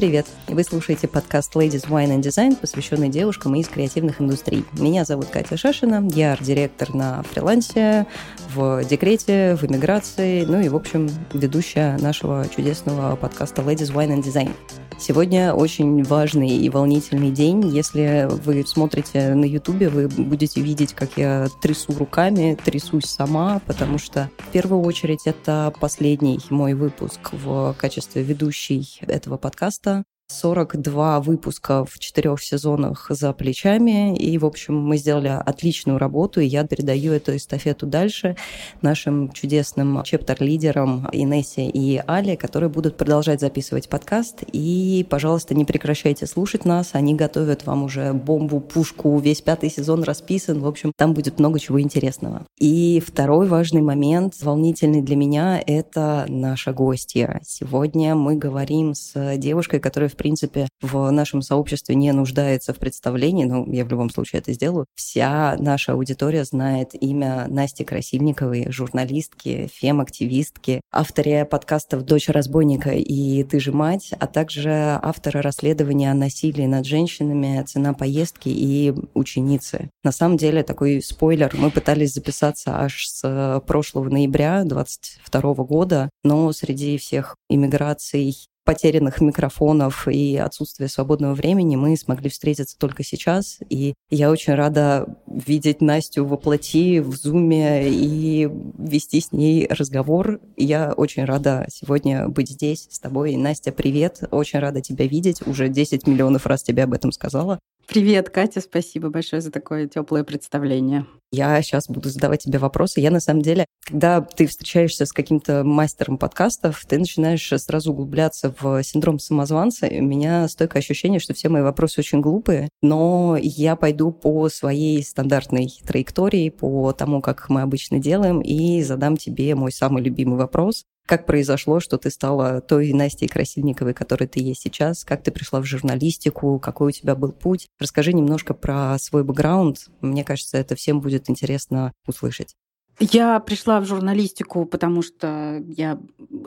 привет! Вы слушаете подкаст Ladies Wine and Design, посвященный девушкам из креативных индустрий. Меня зовут Катя Шашина, я арт-директор на фрилансе, в декрете, в эмиграции, ну и, в общем, ведущая нашего чудесного подкаста Ladies Wine and Design. Сегодня очень важный и волнительный день. Если вы смотрите на Ютубе, вы будете видеть, как я трясу руками, трясусь сама, потому что в первую очередь это последний мой выпуск в качестве ведущей этого подкаста. 42 выпуска в четырех сезонах за плечами. И, в общем, мы сделали отличную работу, и я передаю эту эстафету дальше нашим чудесным чептер-лидерам Инессе и Але, которые будут продолжать записывать подкаст. И, пожалуйста, не прекращайте слушать нас. Они готовят вам уже бомбу, пушку. Весь пятый сезон расписан. В общем, там будет много чего интересного. И второй важный момент, волнительный для меня, это наша гостья. Сегодня мы говорим с девушкой, которая в принципе, в нашем сообществе не нуждается в представлении, но я в любом случае это сделаю. Вся наша аудитория знает имя Насти Красильниковой, журналистки, фем-активистки, авторе подкастов «Дочь разбойника» и «Ты же мать», а также автора расследования о насилии над женщинами, цена поездки и ученицы. На самом деле, такой спойлер, мы пытались записаться аж с прошлого ноября 22 года, но среди всех иммиграций потерянных микрофонов и отсутствия свободного времени мы смогли встретиться только сейчас. И я очень рада видеть Настю во плоти, в зуме и вести с ней разговор. Я очень рада сегодня быть здесь с тобой. Настя, привет. Очень рада тебя видеть. Уже 10 миллионов раз тебе об этом сказала. Привет, Катя, спасибо большое за такое теплое представление. Я сейчас буду задавать тебе вопросы. Я на самом деле, когда ты встречаешься с каким-то мастером подкастов, ты начинаешь сразу углубляться в синдром самозванца. И у меня стойкое ощущение, что все мои вопросы очень глупые, но я пойду по своей стандартной траектории, по тому, как мы обычно делаем, и задам тебе мой самый любимый вопрос. Как произошло, что ты стала той Настей Красильниковой, которой ты есть сейчас? Как ты пришла в журналистику? Какой у тебя был путь? Расскажи немножко про свой бэкграунд. Мне кажется, это всем будет интересно услышать. Я пришла в журналистику, потому что я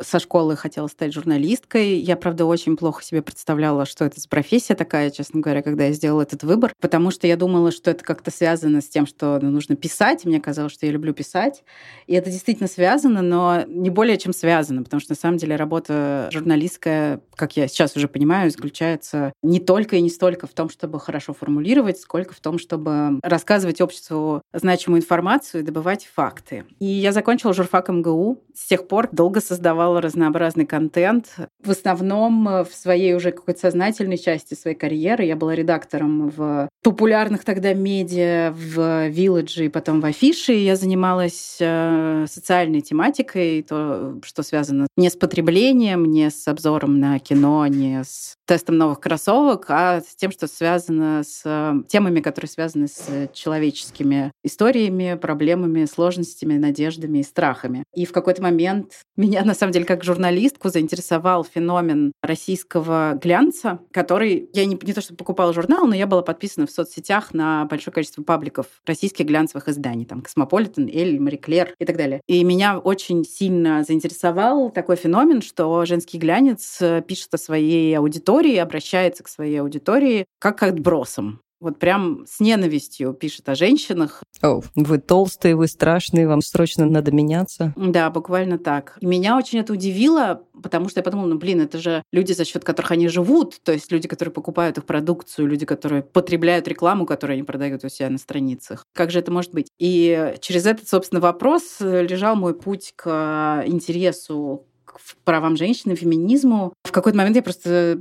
со школы хотела стать журналисткой. Я, правда, очень плохо себе представляла, что это за профессия такая, честно говоря, когда я сделала этот выбор, потому что я думала, что это как-то связано с тем, что ну, нужно писать. Мне казалось, что я люблю писать. И это действительно связано, но не более чем связано, потому что на самом деле работа журналистская, как я сейчас уже понимаю, заключается не только и не столько в том, чтобы хорошо формулировать, сколько в том, чтобы рассказывать обществу значимую информацию и добывать факт факты. И я закончила журфак МГУ. С тех пор долго создавала разнообразный контент. В основном э, в своей уже какой-то сознательной части своей карьеры я была редактором в популярных тогда медиа, в Village и потом в Афише. Я занималась э, социальной тематикой, то, что связано не с потреблением, не с обзором на кино, не с тестом новых кроссовок, а с тем, что связано с э, темами, которые связаны с человеческими историями, проблемами, сложностями, надеждами и страхами. И в какой-то момент меня, на самом деле, как журналистку заинтересовал феномен российского глянца, который... Я не, не то, что покупала журнал, но я была подписана в соцсетях на большое количество пабликов российских глянцевых изданий, там «Cosmopolitan», «Elle», «Marie Claire» и так далее. И меня очень сильно заинтересовал такой феномен, что женский глянец э, пишет о своей аудитории, обращается к своей аудитории как к отбросам. Вот прям с ненавистью пишет о женщинах. О, вы толстые, вы страшные, вам срочно надо меняться. Да, буквально так. И меня очень это удивило, потому что я подумала, ну блин, это же люди, за счет которых они живут, то есть люди, которые покупают их продукцию, люди, которые потребляют рекламу, которую они продают у себя на страницах. Как же это может быть? И через этот, собственно, вопрос лежал мой путь к интересу к правам женщины, феминизму. В какой-то момент я просто,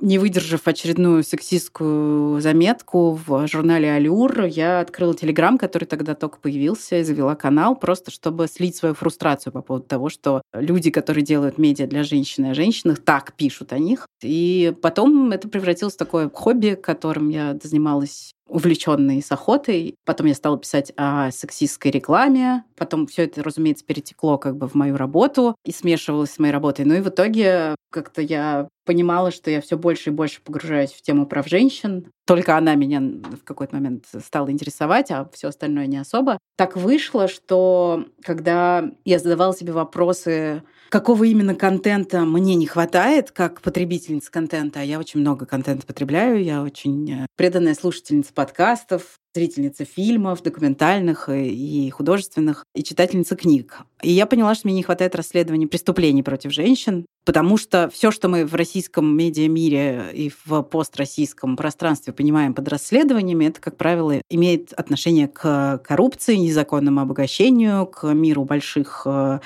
не выдержав очередную сексистскую заметку в журнале «Алюр», я открыла Телеграм, который тогда только появился, и завела канал, просто чтобы слить свою фрустрацию по поводу того, что люди, которые делают медиа для женщин и о женщинах, так пишут о них. И потом это превратилось в такое хобби, которым я занималась увлеченной с охотой. Потом я стала писать о сексистской рекламе. Потом все это, разумеется, перетекло как бы в мою работу и смешивалось с моей работой. Ну и в итоге как-то я понимала, что я все больше и больше погружаюсь в тему прав женщин. Только она меня в какой-то момент стала интересовать, а все остальное не особо. Так вышло, что когда я задавала себе вопросы какого именно контента мне не хватает, как потребительница контента. А я очень много контента потребляю, я очень э, преданная слушательница подкастов, зрительница фильмов, документальных и художественных, и читательница книг. И я поняла, что мне не хватает расследований преступлений против женщин, потому что все, что мы в российском медиа-мире и в построссийском пространстве понимаем под расследованиями, это, как правило, имеет отношение к коррупции, незаконному обогащению, к миру больших э,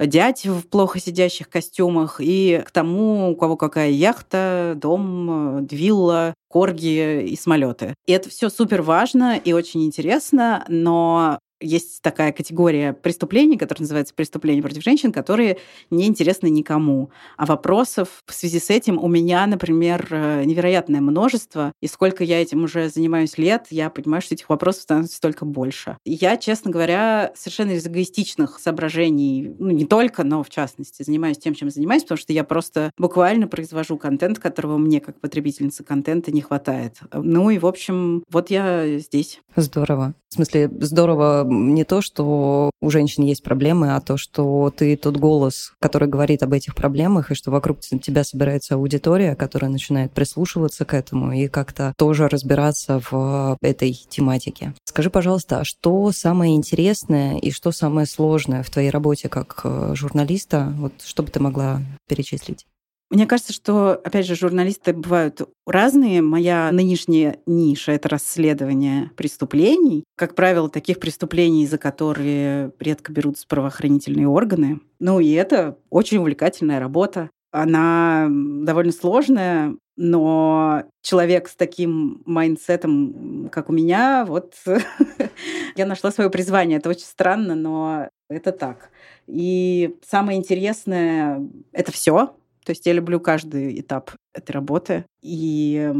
дядь в плохо сидящих костюмах и к тому, у кого какая яхта, дом, э, вилла, корги и самолеты. И это все супер важно и очень интересно, но есть такая категория преступлений, которая называется преступления против женщин, которые не интересны никому. А вопросов в связи с этим у меня, например, э, невероятное множество. И сколько я этим уже занимаюсь лет, я понимаю, что этих вопросов становится только больше. Я, честно говоря, совершенно из эгоистичных соображений, ну не только, но в частности, занимаюсь тем, чем занимаюсь, потому что я просто буквально произвожу контент, которого мне, как потребительница контента, не хватает. Ну и, в общем, вот я здесь. Здорово. В смысле, здорово не то, что у женщин есть проблемы, а то, что ты тот голос, который говорит об этих проблемах, и что вокруг тебя собирается аудитория, которая начинает прислушиваться к этому и как-то тоже разбираться в этой тематике. Скажи, пожалуйста, а что самое интересное и что самое сложное в твоей работе как э, журналиста? Вот что бы ты могла перечислить? Мне кажется, что, опять же, журналисты бывают разные. Моя нынешняя ниша — это расследование преступлений. Как правило, таких преступлений, за которые редко берутся правоохранительные органы. Ну и это очень увлекательная работа. Она довольно сложная, но человек с таким майндсетом, как у меня, вот я нашла свое призвание. Это очень странно, но это так. И самое интересное — это все, то есть я люблю каждый этап этой работы. И,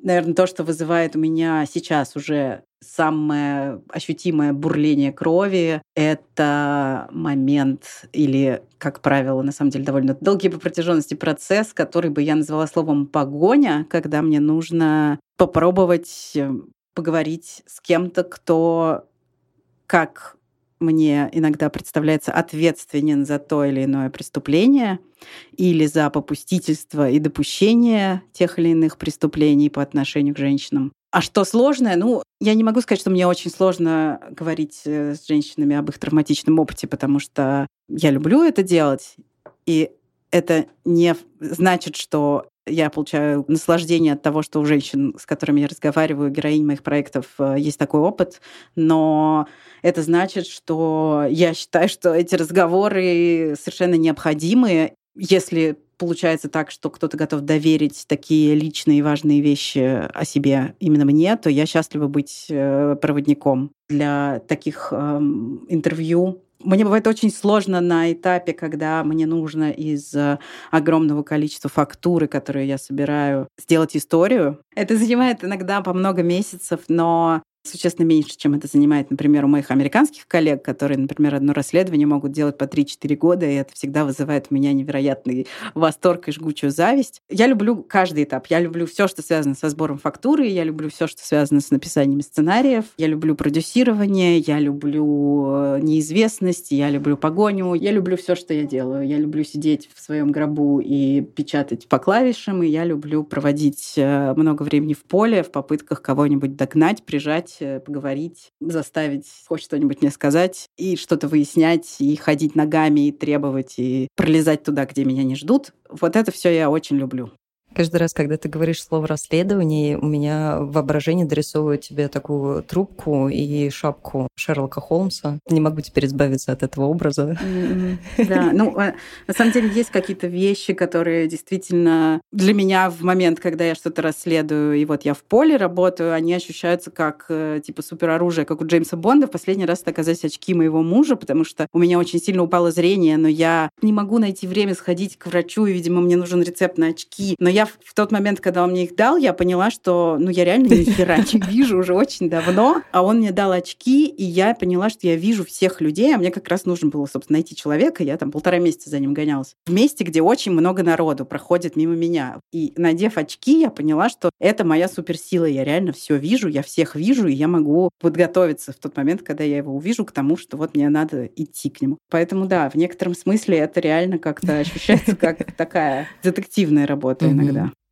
наверное, то, что вызывает у меня сейчас уже самое ощутимое бурление крови — это момент или, как правило, на самом деле довольно долгий по протяженности процесс, который бы я назвала словом «погоня», когда мне нужно попробовать э, поговорить с кем-то, кто как мне иногда представляется ответственен за то или иное преступление или за попустительство и допущение тех или иных преступлений по отношению к женщинам. А что сложное? Ну, я не могу сказать, что мне очень сложно говорить э, с женщинами об их травматичном опыте, потому что я люблю это делать, и это не значит, что я получаю наслаждение от того, что у женщин, с которыми я разговариваю, героинь моих проектов, э, есть такой опыт, но это значит, что я считаю, что эти разговоры совершенно необходимы, если получается так, что кто-то готов доверить такие личные и важные вещи о себе именно мне, то я счастлива быть э, проводником для таких эм, интервью мне бывает очень сложно на этапе, когда мне нужно из э, огромного количества фактуры, которые я собираю, сделать историю. Это занимает иногда по много месяцев, но существенно меньше, чем это занимает, например, у моих американских коллег, которые, например, одно расследование могут делать по 3-4 года, и это всегда вызывает у меня невероятный восторг и жгучую зависть. Я люблю каждый этап. Я люблю все, что связано со сбором фактуры, я люблю все, что связано с написанием сценариев, я люблю продюсирование, я люблю э, неизвестность, я люблю погоню, я люблю все, что я делаю. Я люблю сидеть в своем гробу и печатать по клавишам, и я люблю проводить э, много времени в поле в попытках кого-нибудь догнать, прижать, посидеть, э, поговорить, заставить хоть что-нибудь мне сказать и что-то выяснять, и ходить ногами, и требовать, и пролезать туда, где меня не ждут. Вот это все я очень люблю. Каждый раз, когда ты говоришь слово «расследование», у меня воображение дорисовывает тебе такую трубку и шапку Шерлока Холмса. Не могу теперь избавиться от этого образа. Да, ну, э, на самом деле есть какие-то вещи, которые действительно для меня в момент, когда я что-то расследую, и вот я в поле работаю, они ощущаются как э, типа супероружие, как у Джеймса Бонда. В последний раз это оказались очки моего мужа, потому что у меня очень сильно упало зрение, но я не могу найти время сходить к врачу, и, видимо, мне нужен рецепт на очки. Но я я в тот момент, когда он мне их дал, я поняла, что ну я реально не вижу уже очень давно, а он мне дал очки, и я поняла, что я вижу всех людей, а мне как раз нужно было, собственно, найти человека, я там полтора месяца за ним гонялась. В месте, где очень много народу проходит мимо меня. И надев очки, я поняла, что это моя суперсила, я реально все вижу, я всех вижу, и я могу подготовиться в тот момент, когда я его увижу, к тому, что вот мне надо идти к нему. Поэтому да, в некотором смысле это реально как-то ощущается как такая детективная работа иногда. Yeah.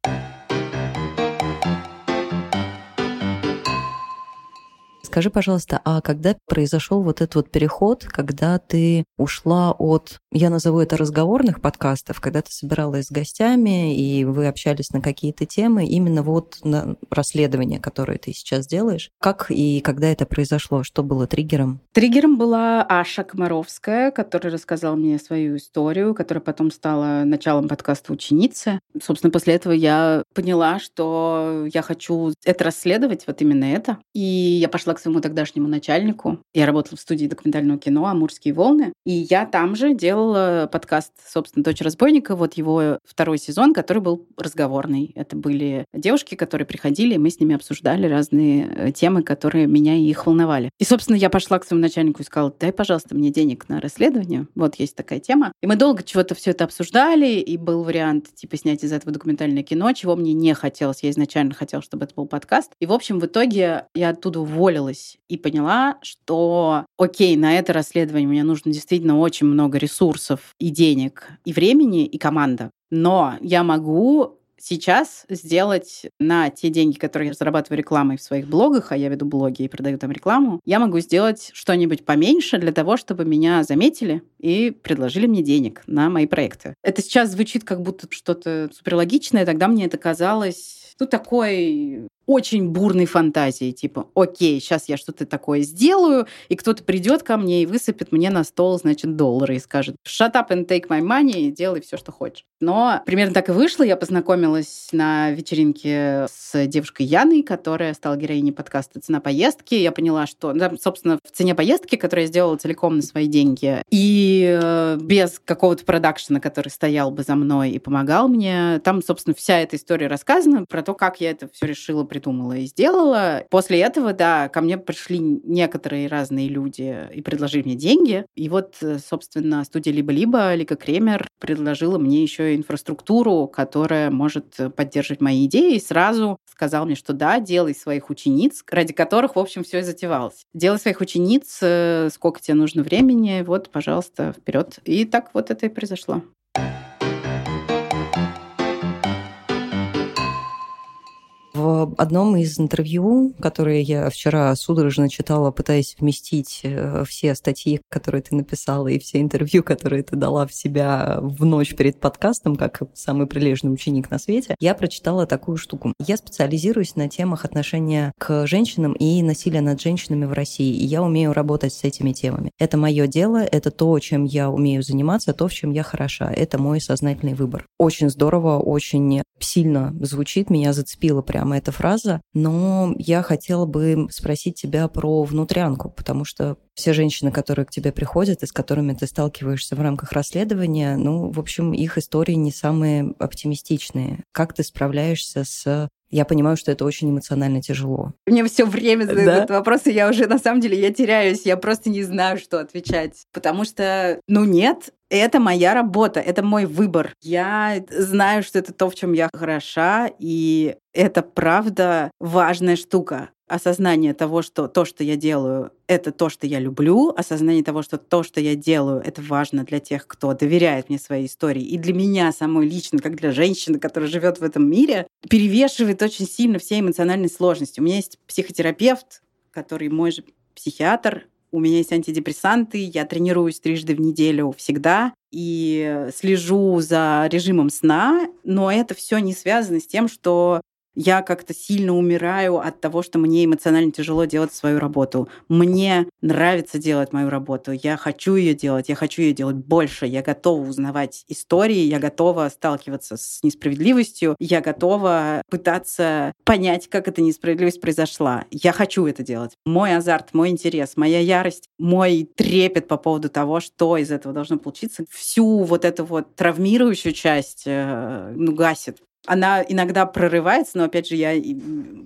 Скажи, пожалуйста, а когда произошел вот этот вот переход, когда ты ушла от, я назову это разговорных подкастов, когда ты собиралась с гостями, и вы общались на какие-то темы, именно вот на расследование, которое ты сейчас делаешь. Как и когда это произошло? Что было триггером? Триггером была Аша Комаровская, которая рассказала мне свою историю, которая потом стала началом подкаста «Ученицы». Собственно, после этого я поняла, что я хочу это расследовать, вот именно это. И я пошла к своему тогдашнему начальнику. Я работала в студии документального кино «Амурские волны». И я там же делала подкаст, собственно, «Дочь разбойника». Вот его второй сезон, который был разговорный. Это были девушки, которые приходили, и мы с ними обсуждали разные э, темы, которые меня и их волновали. И, собственно, я пошла к своему начальнику и сказала, дай, пожалуйста, мне денег на расследование. Вот есть такая тема. И мы долго чего-то все это обсуждали, и был вариант, типа, снять из этого документальное кино, чего мне не хотелось. Я изначально хотела, чтобы это был подкаст. И, в общем, в итоге я оттуда уволилась задумалась и поняла, что, окей, на это расследование мне нужно действительно очень много ресурсов и денег, и времени, и команда. Но я могу сейчас сделать на те деньги, которые я зарабатываю рекламой в своих блогах, а я веду блоги и продаю там рекламу, я могу сделать что-нибудь поменьше для того, чтобы меня заметили и предложили мне денег на мои проекты. Это сейчас звучит как будто что-то суперлогичное, тогда мне это казалось ну, такой очень бурной фантазии, типа, окей, сейчас я что-то такое сделаю, и кто-то придет ко мне и высыпет мне на стол, значит, доллары и скажет, shut up and take my money, и делай все, что хочешь. Но примерно так и вышло. Я познакомилась на вечеринке с девушкой Яной, которая стала героиней подкаста «Цена поездки». Я поняла, что, да, собственно, в цене поездки, которую я сделала целиком на свои деньги, и э, без какого-то продакшена, который стоял бы за мной и помогал мне, там, собственно, вся эта история рассказана про то, как я это все решила придумала и сделала. После этого, да, ко мне пришли некоторые разные люди и предложили мне деньги. И вот, э, собственно, студия «Либо-либо» Лика Кремер предложила мне еще инфраструктуру, которая может поддерживать мои идеи, и сразу сказал мне, что да, делай своих учениц, ради которых, в общем, все и затевалось. Делай своих учениц, э, сколько тебе нужно времени, вот, пожалуйста, вперед. И так вот это и произошло. Одном из интервью, которые я вчера судорожно читала, пытаясь вместить э, все статьи, которые ты написала, и все интервью, которые ты дала в себя в ночь перед подкастом, как самый прилежный ученик на свете, я прочитала такую штуку. Я специализируюсь на темах отношения к женщинам и насилия над женщинами в России, и я умею работать с этими темами. Это мое дело, это то, чем я умею заниматься, то, в чем я хороша. Это мой сознательный выбор. Очень здорово, очень сильно звучит, меня зацепило прям прямо эта фраза, но я хотела бы спросить тебя про внутрянку, потому что все женщины, которые к тебе приходят и с которыми ты сталкиваешься в рамках расследования, ну, в общем, их истории не самые оптимистичные. Как ты справляешься с я понимаю, что это очень эмоционально тяжело. Мне все время задают да? этот вопрос, и я уже, на самом деле, я теряюсь, я просто не знаю, что отвечать. Потому что, ну нет, это моя работа, это мой выбор. Я знаю, что это то, в чем я хороша, и это правда важная штука осознание того, что то, что я делаю, это то, что я люблю, осознание того, что то, что я делаю, это важно для тех, кто доверяет мне своей истории, и для меня самой лично, как для женщины, которая живет в этом мире, перевешивает очень сильно все эмоциональные сложности. У меня есть психотерапевт, который мой же психиатр, у меня есть антидепрессанты, я тренируюсь трижды в неделю всегда и слежу за режимом сна, но это все не связано с тем, что я как-то сильно умираю от того, что мне эмоционально тяжело делать свою работу. Мне нравится делать мою работу. Я хочу ее делать, я хочу ее делать больше. Я готова узнавать истории, я готова сталкиваться с несправедливостью, я готова пытаться понять, как эта несправедливость произошла. Я хочу это делать. Мой азарт, мой интерес, моя ярость, мой трепет по поводу того, что из этого должно получиться, всю вот эту вот травмирующую часть э, ну, гасит Она иногда прорывается, но опять же я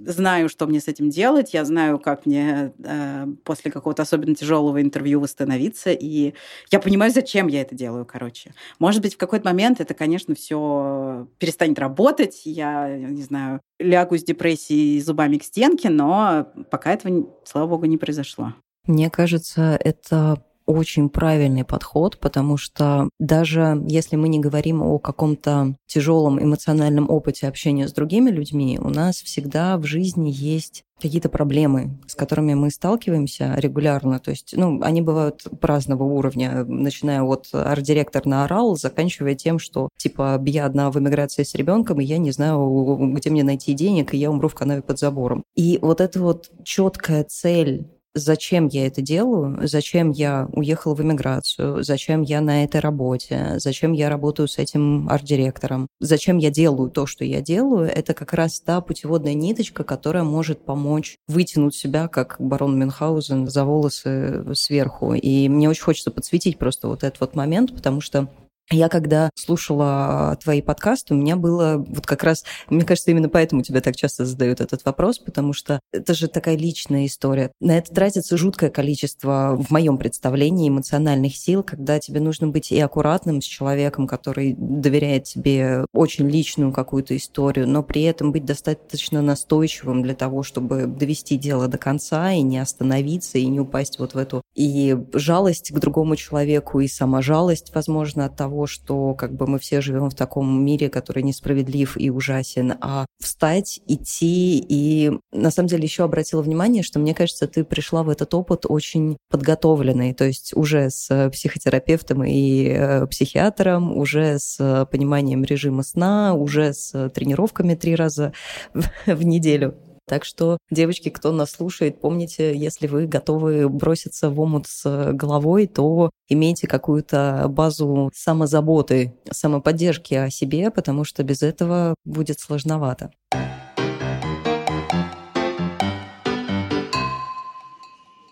знаю, что мне с этим делать, я знаю, как мне э, после какого-то особенно тяжелого интервью восстановиться, и я понимаю, зачем я это делаю, короче. Может быть, в какой-то момент это, конечно, все перестанет работать, я не знаю, лягу с депрессией зубами к стенке, но пока этого, слава богу, не произошло. Мне кажется, это очень правильный подход, потому что даже если мы не говорим о каком-то тяжелом эмоциональном опыте общения с другими людьми, у нас всегда в жизни есть какие-то проблемы, с которыми мы сталкиваемся регулярно. То есть, ну, они бывают разного уровня, начиная от арт-директор наорал, заканчивая тем, что, типа, я одна в эмиграции с ребенком, и я не знаю, где мне найти денег, и я умру в канаве под забором. И вот эта вот четкая цель зачем я это делаю, зачем я уехала в эмиграцию, зачем я на этой работе, зачем я работаю с этим арт-директором, зачем я делаю то, что я делаю, это как раз та путеводная ниточка, которая может помочь вытянуть себя, как барон Мюнхгаузен, за волосы сверху. И мне очень хочется подсветить просто вот этот вот момент, потому что я когда слушала твои подкасты, у меня было вот как раз, мне кажется, именно поэтому тебя так часто задают этот вопрос, потому что это же такая личная история. На это тратится жуткое количество, в моем представлении, эмоциональных сил, когда тебе нужно быть и аккуратным с человеком, который доверяет тебе очень личную какую-то историю, но при этом быть достаточно настойчивым для того, чтобы довести дело до конца и не остановиться, и не упасть вот в эту и жалость к другому человеку, и сама жалость, возможно, от того, того, что как бы мы все живем в таком мире, который несправедлив и ужасен, а встать, идти. И на самом деле еще обратила внимание, что мне кажется, ты пришла в этот опыт очень подготовленной, то есть уже с психотерапевтом и э, психиатром, уже с пониманием режима сна, уже с тренировками три раза в неделю. Так что, девочки, кто нас слушает, помните, если вы готовы броситься в омут с головой, то имейте какую-то базу самозаботы, самоподдержки о себе, потому что без этого будет сложновато.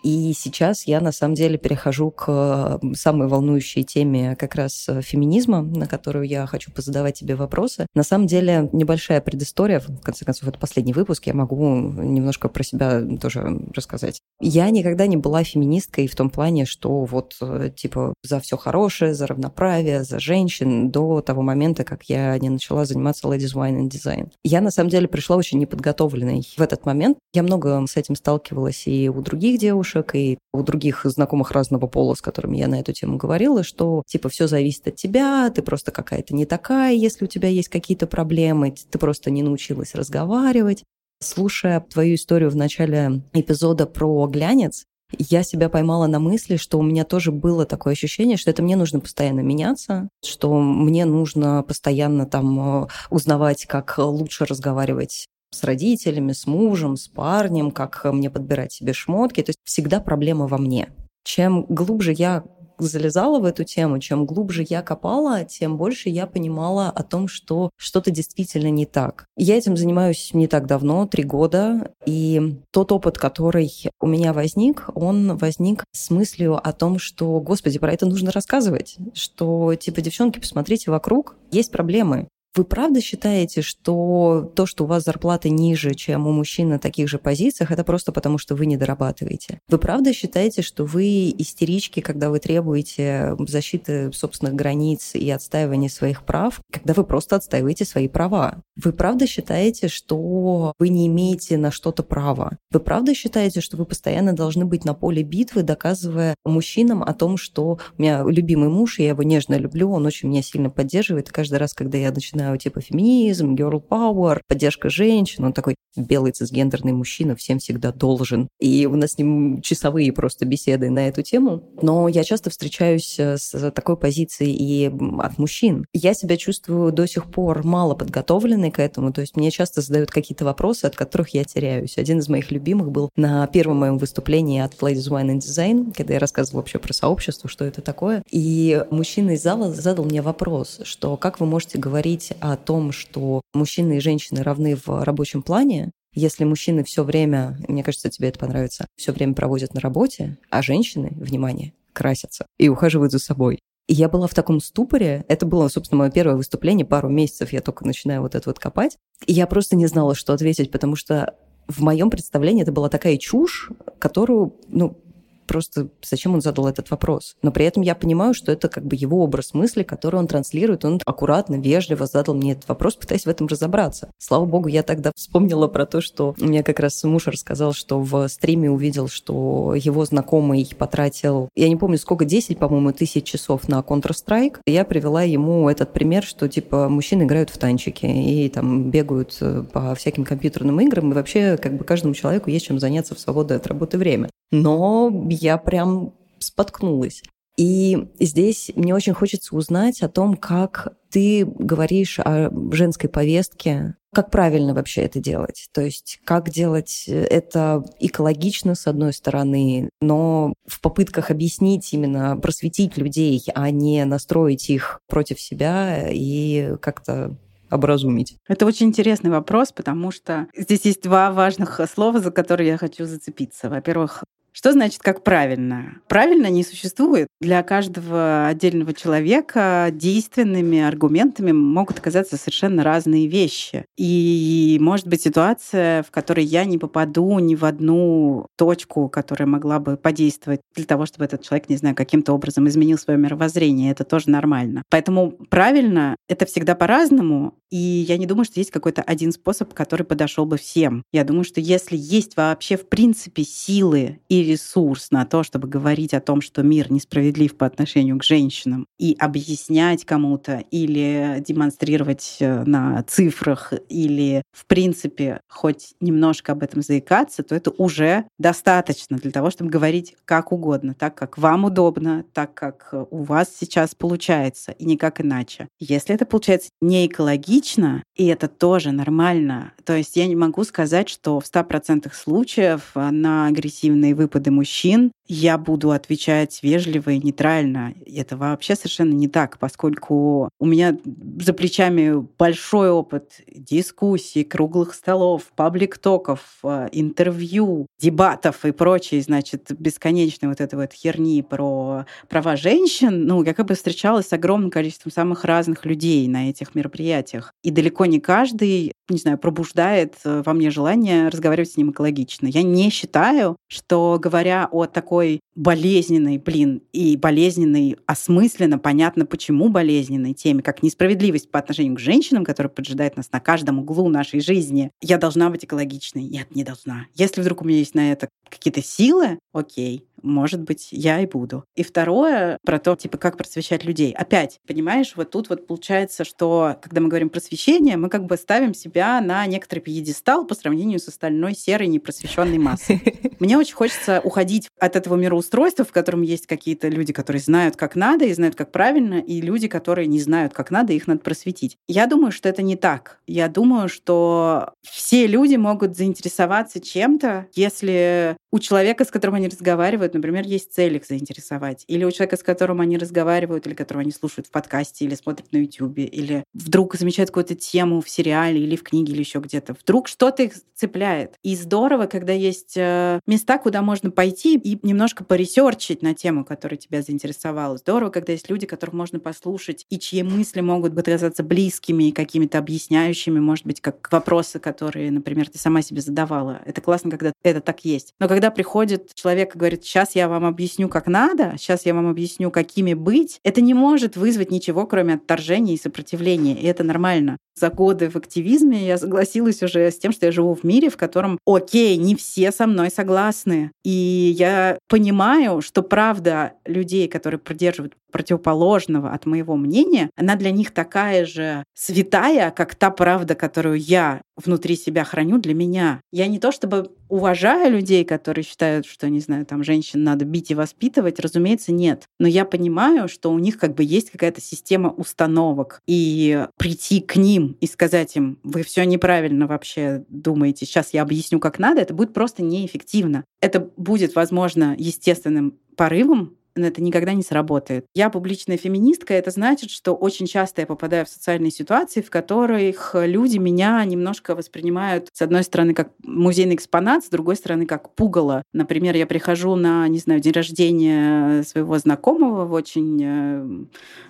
И сейчас я на самом деле перехожу к самой волнующей теме как раз э, феминизма, на которую я хочу позадавать тебе вопросы. На самом деле небольшая предыстория, в конце концов, это последний выпуск, я могу немножко про себя тоже рассказать. Я никогда не была феминисткой в том плане, что вот э, типа за все хорошее, за равноправие, за женщин до того момента, как я не начала заниматься ladies wine and design. Я на самом деле пришла очень неподготовленной в этот момент. Я много с этим сталкивалась и у других девушек, девушек и у других знакомых разного пола, с которыми я на эту тему говорила, что типа все зависит от тебя, ты просто какая-то не такая, если у тебя есть какие-то проблемы, ты просто не научилась разговаривать. Слушая твою историю в начале эпизода про глянец, я себя поймала на мысли, что у меня тоже было такое ощущение, что это мне нужно постоянно меняться, что мне нужно постоянно там э, узнавать, как лучше разговаривать с родителями, с мужем, с парнем, как мне подбирать себе шмотки. То есть всегда проблема во мне. Чем глубже я залезала в эту тему, чем глубже я копала, тем больше я понимала о том, что что-то действительно не так. Я этим занимаюсь не так давно, три года, и тот опыт, который у меня возник, он возник с мыслью о том, что, господи, про это нужно рассказывать, что, типа, девчонки, посмотрите вокруг, есть проблемы, вы правда считаете, что то, что у вас зарплата ниже, чем у мужчин на таких же позициях, это просто потому, что вы не дорабатываете? Вы правда считаете, что вы истерички, когда вы требуете защиты собственных границ и отстаивания своих прав, когда вы просто отстаиваете свои права? Вы правда считаете, что вы не имеете на что-то права? Вы правда считаете, что вы постоянно должны быть на поле битвы, доказывая мужчинам о том, что у меня любимый муж, я его нежно люблю, он очень меня сильно поддерживает, и каждый раз, когда я начинаю типа феминизм, girl power, поддержка женщин. Он такой белый цисгендерный мужчина, всем всегда должен. И у нас с ним часовые просто беседы на эту тему. Но я часто встречаюсь э, с такой позицией и от мужчин. Я себя чувствую до сих пор мало подготовленной к этому. То есть мне часто задают какие-то вопросы, от которых я теряюсь. Один из моих любимых был на первом моем выступлении от Ladies Wine and Design, когда я рассказывала вообще про сообщество, что это такое. И мужчина из зала задал мне вопрос, что как вы можете говорить о том, что мужчины и женщины равны в рабочем плане, если мужчины все время, мне кажется, тебе это понравится, все время проводят на работе, а женщины, внимание, красятся и ухаживают за собой. И я была в таком ступоре. Это было, собственно, мое первое выступление. Пару месяцев я только начинаю вот это вот копать. И я просто не знала, что ответить, потому что в моем представлении это была такая чушь, которую, ну, просто зачем он задал этот вопрос. Но при этом я понимаю, что это как бы его образ мысли, который он транслирует. Он аккуратно, вежливо задал мне этот вопрос, пытаясь в этом разобраться. Слава богу, я тогда вспомнила про то, что мне как раз муж рассказал, что в стриме увидел, что его знакомый потратил, я не помню сколько, 10, по-моему, тысяч часов на Counter-Strike. Я привела ему этот пример, что типа мужчины играют в танчики и там бегают э, по всяким компьютерным играм, и вообще как бы каждому человеку есть чем заняться в свободное от работы время. Но я прям споткнулась. И здесь мне очень хочется узнать о том, как ты говоришь о женской повестке, как правильно вообще это делать. То есть как делать это экологично, с одной стороны, но в попытках объяснить, именно просветить людей, а не настроить их против себя и как-то образумить? Это очень интересный вопрос, потому что здесь есть два важных слова, за которые я хочу зацепиться. Во-первых, что значит как правильно? Правильно не существует. Для каждого отдельного человека действенными аргументами могут оказаться совершенно разные вещи. И может быть ситуация, в которой я не попаду ни в одну точку, которая могла бы подействовать для того, чтобы этот человек, не знаю, каким-то образом изменил свое мировоззрение. Это тоже нормально. Поэтому правильно это всегда по-разному. И я не думаю, что есть какой-то один способ, который подошел бы всем. Я думаю, что если есть вообще в принципе силы и ресурс на то, чтобы говорить о том, что мир несправедлив по отношению к женщинам, и объяснять кому-то или демонстрировать э, на цифрах, или в принципе хоть немножко об этом заикаться, то это уже достаточно для того, чтобы говорить как угодно, так как вам удобно, так как у вас сейчас получается, и никак иначе. Если это получается не экологично, и это тоже нормально, то есть я не могу сказать, что в 100% случаев на агрессивные выпады выпады мужчин, я буду отвечать вежливо и нейтрально. Это вообще совершенно не так, поскольку у меня за плечами большой опыт дискуссий, круглых столов, паблик-токов, э, интервью, дебатов и прочей, значит, бесконечной вот этой вот херни про права женщин. Ну, я как бы встречалась с огромным количеством самых разных людей на этих мероприятиях. И далеко не каждый, не знаю, пробуждает э, во мне желание разговаривать с ним экологично. Я не считаю, что говоря о такой болезненной, блин, и болезненной, осмысленно, понятно, почему болезненной теме, как несправедливость по отношению к женщинам, которая поджидает нас на каждом углу нашей жизни, я должна быть экологичной. Нет, не должна. Если вдруг у меня есть на это какие-то силы, окей, может быть, я и буду. И второе, про то, типа, как просвещать людей. Опять, понимаешь, вот тут вот получается, что, когда мы говорим просвещение, мы как бы ставим себя на некоторый пьедестал по сравнению с остальной серой непросвещенной массой. Мне очень хочется уходить от этого мироустройства, в котором есть какие-то люди, которые знают, как надо, и знают, как правильно, и люди, которые не знают, как надо, их надо просветить. Я думаю, что это не так. Я думаю, что все люди могут заинтересоваться чем-то, если у человека, с которым они разговаривают, например, есть цель их заинтересовать. Или у человека, с которым они разговаривают, или которого они слушают в подкасте, или смотрят на YouTube, или вдруг замечают какую-то тему в сериале, или в книге, или еще где-то. Вдруг что-то их цепляет. И здорово, когда есть э, места, куда можно пойти и немножко поресерчить на тему, которая тебя заинтересовала. Здорово, когда есть люди, которых можно послушать, и чьи мысли могут быть оказаться близкими и какими-то объясняющими, может быть, как вопросы, которые, например, ты сама себе задавала. Это классно, когда это так есть. Но когда приходит человек и говорит, сейчас я вам объясню, как надо, сейчас я вам объясню, какими быть, это не может вызвать ничего, кроме отторжения и сопротивления, и это нормально. За годы в активизме я согласилась уже с тем, что я живу в мире, в котором, окей, не все со мной согласны. И я понимаю, что правда людей, которые поддерживают противоположного от моего мнения, она для них такая же святая, как та правда, которую я внутри себя храню для меня. Я не то чтобы уважаю людей, которые считают, что, не знаю, там женщин надо бить и воспитывать, разумеется, нет. Но я понимаю, что у них как бы есть какая-то система установок. И прийти к ним и сказать им, вы все неправильно вообще думаете, сейчас я объясню, как надо, это будет просто неэффективно. Это будет, возможно, естественным порывом, это никогда не сработает. Я публичная феминистка, это значит, что очень часто я попадаю в социальные ситуации, в которых люди меня немножко воспринимают, с одной стороны, как музейный экспонат, с другой стороны, как пугало. Например, я прихожу на, не знаю, день рождения своего знакомого в очень э,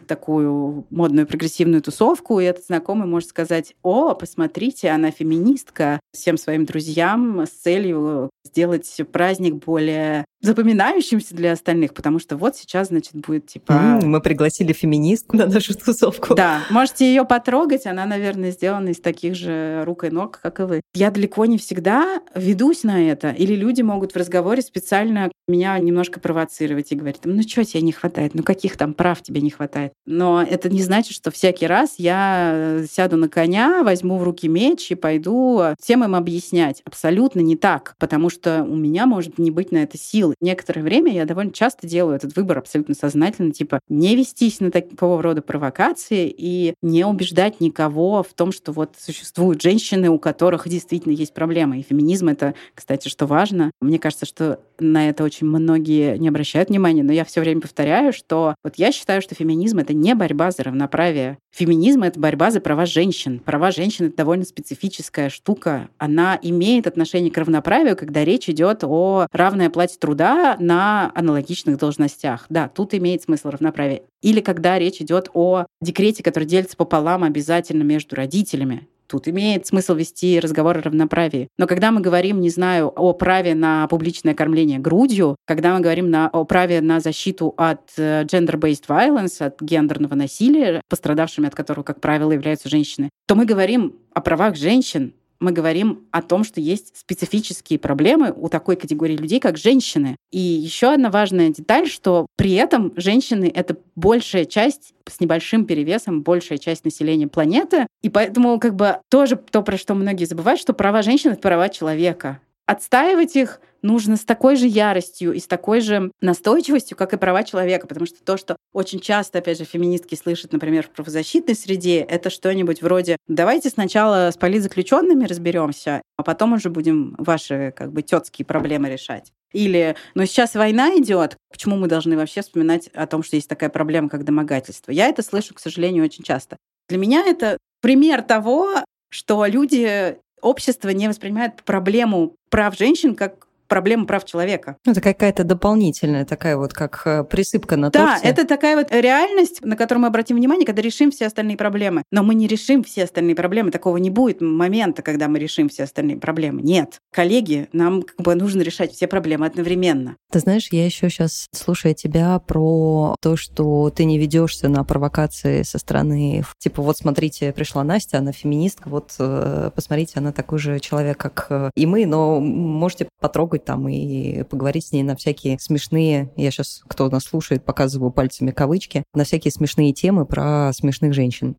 такую модную прогрессивную тусовку, и этот знакомый может сказать, о, посмотрите, она феминистка, всем своим друзьям с целью сделать праздник более запоминающимся для остальных, потому что вот сейчас, значит, будет типа... Mm, мы пригласили феминистку на нашу тусовку. Да, можете ее потрогать, она, наверное, сделана из таких же рук и ног, как и вы. Я далеко не всегда ведусь на это, или люди могут в разговоре специально меня немножко провоцировать и говорить, ну что тебе не хватает, ну каких там прав тебе не хватает. Но это не значит, что всякий раз я сяду на коня, возьму в руки меч и пойду всем им объяснять. Абсолютно не так, потому что у меня может не быть на это сил некоторое время я довольно часто делаю этот выбор абсолютно сознательно, типа не вестись на такого рода провокации и не убеждать никого в том, что вот существуют женщины, у которых действительно есть проблемы. И феминизм — это, кстати, что важно. Мне кажется, что на это очень многие не обращают внимания, но я все время повторяю, что вот я считаю, что феминизм — это не борьба за равноправие. Феминизм — это борьба за права женщин. Права женщин — это довольно специфическая штука. Она имеет отношение к равноправию, когда речь идет о равной оплате труда труда на аналогичных должностях. Да, тут имеет смысл равноправие. Или когда речь идет о декрете, который делится пополам обязательно между родителями. Тут имеет смысл вести разговор о равноправии. Но когда мы говорим, не знаю, о праве на публичное кормление грудью, когда мы говорим на, о праве на защиту от э, gender-based violence, от гендерного насилия, пострадавшими от которого, как правило, являются женщины, то мы говорим о правах женщин, мы говорим о том, что есть специфические проблемы у такой категории людей, как женщины. И еще одна важная деталь, что при этом женщины — это большая часть с небольшим перевесом, большая часть населения планеты. И поэтому как бы тоже то, про что многие забывают, что права женщин — это права человека. Отстаивать их нужно с такой же яростью и с такой же настойчивостью, как и права человека, потому что то, что очень часто, опять же, феминистки слышат, например, в правозащитной среде, это что-нибудь вроде «давайте сначала с политзаключенными разберемся, а потом уже будем ваши как бы тетские проблемы решать». Или «но сейчас война идет, почему мы должны вообще вспоминать о том, что есть такая проблема, как домогательство?» Я это слышу, к сожалению, очень часто. Для меня это пример того, что люди общество не воспринимает проблему прав женщин как проблема прав человека. Это какая-то дополнительная такая вот, как э, присыпка на да, торте. Да, это такая вот реальность, на которую мы обратим внимание, когда решим все остальные проблемы. Но мы не решим все остальные проблемы. Такого не будет момента, когда мы решим все остальные проблемы. Нет. Коллеги, нам как бы нужно решать все проблемы одновременно. Ты знаешь, я еще сейчас слушаю тебя про то, что ты не ведешься на провокации со стороны, типа, вот смотрите, пришла Настя, она феминистка, вот э, посмотрите, она такой же человек, как э, и мы, но можете потрогать там и поговорить с ней на всякие смешные, я сейчас, кто нас слушает, показываю пальцами кавычки, на всякие смешные темы про смешных женщин.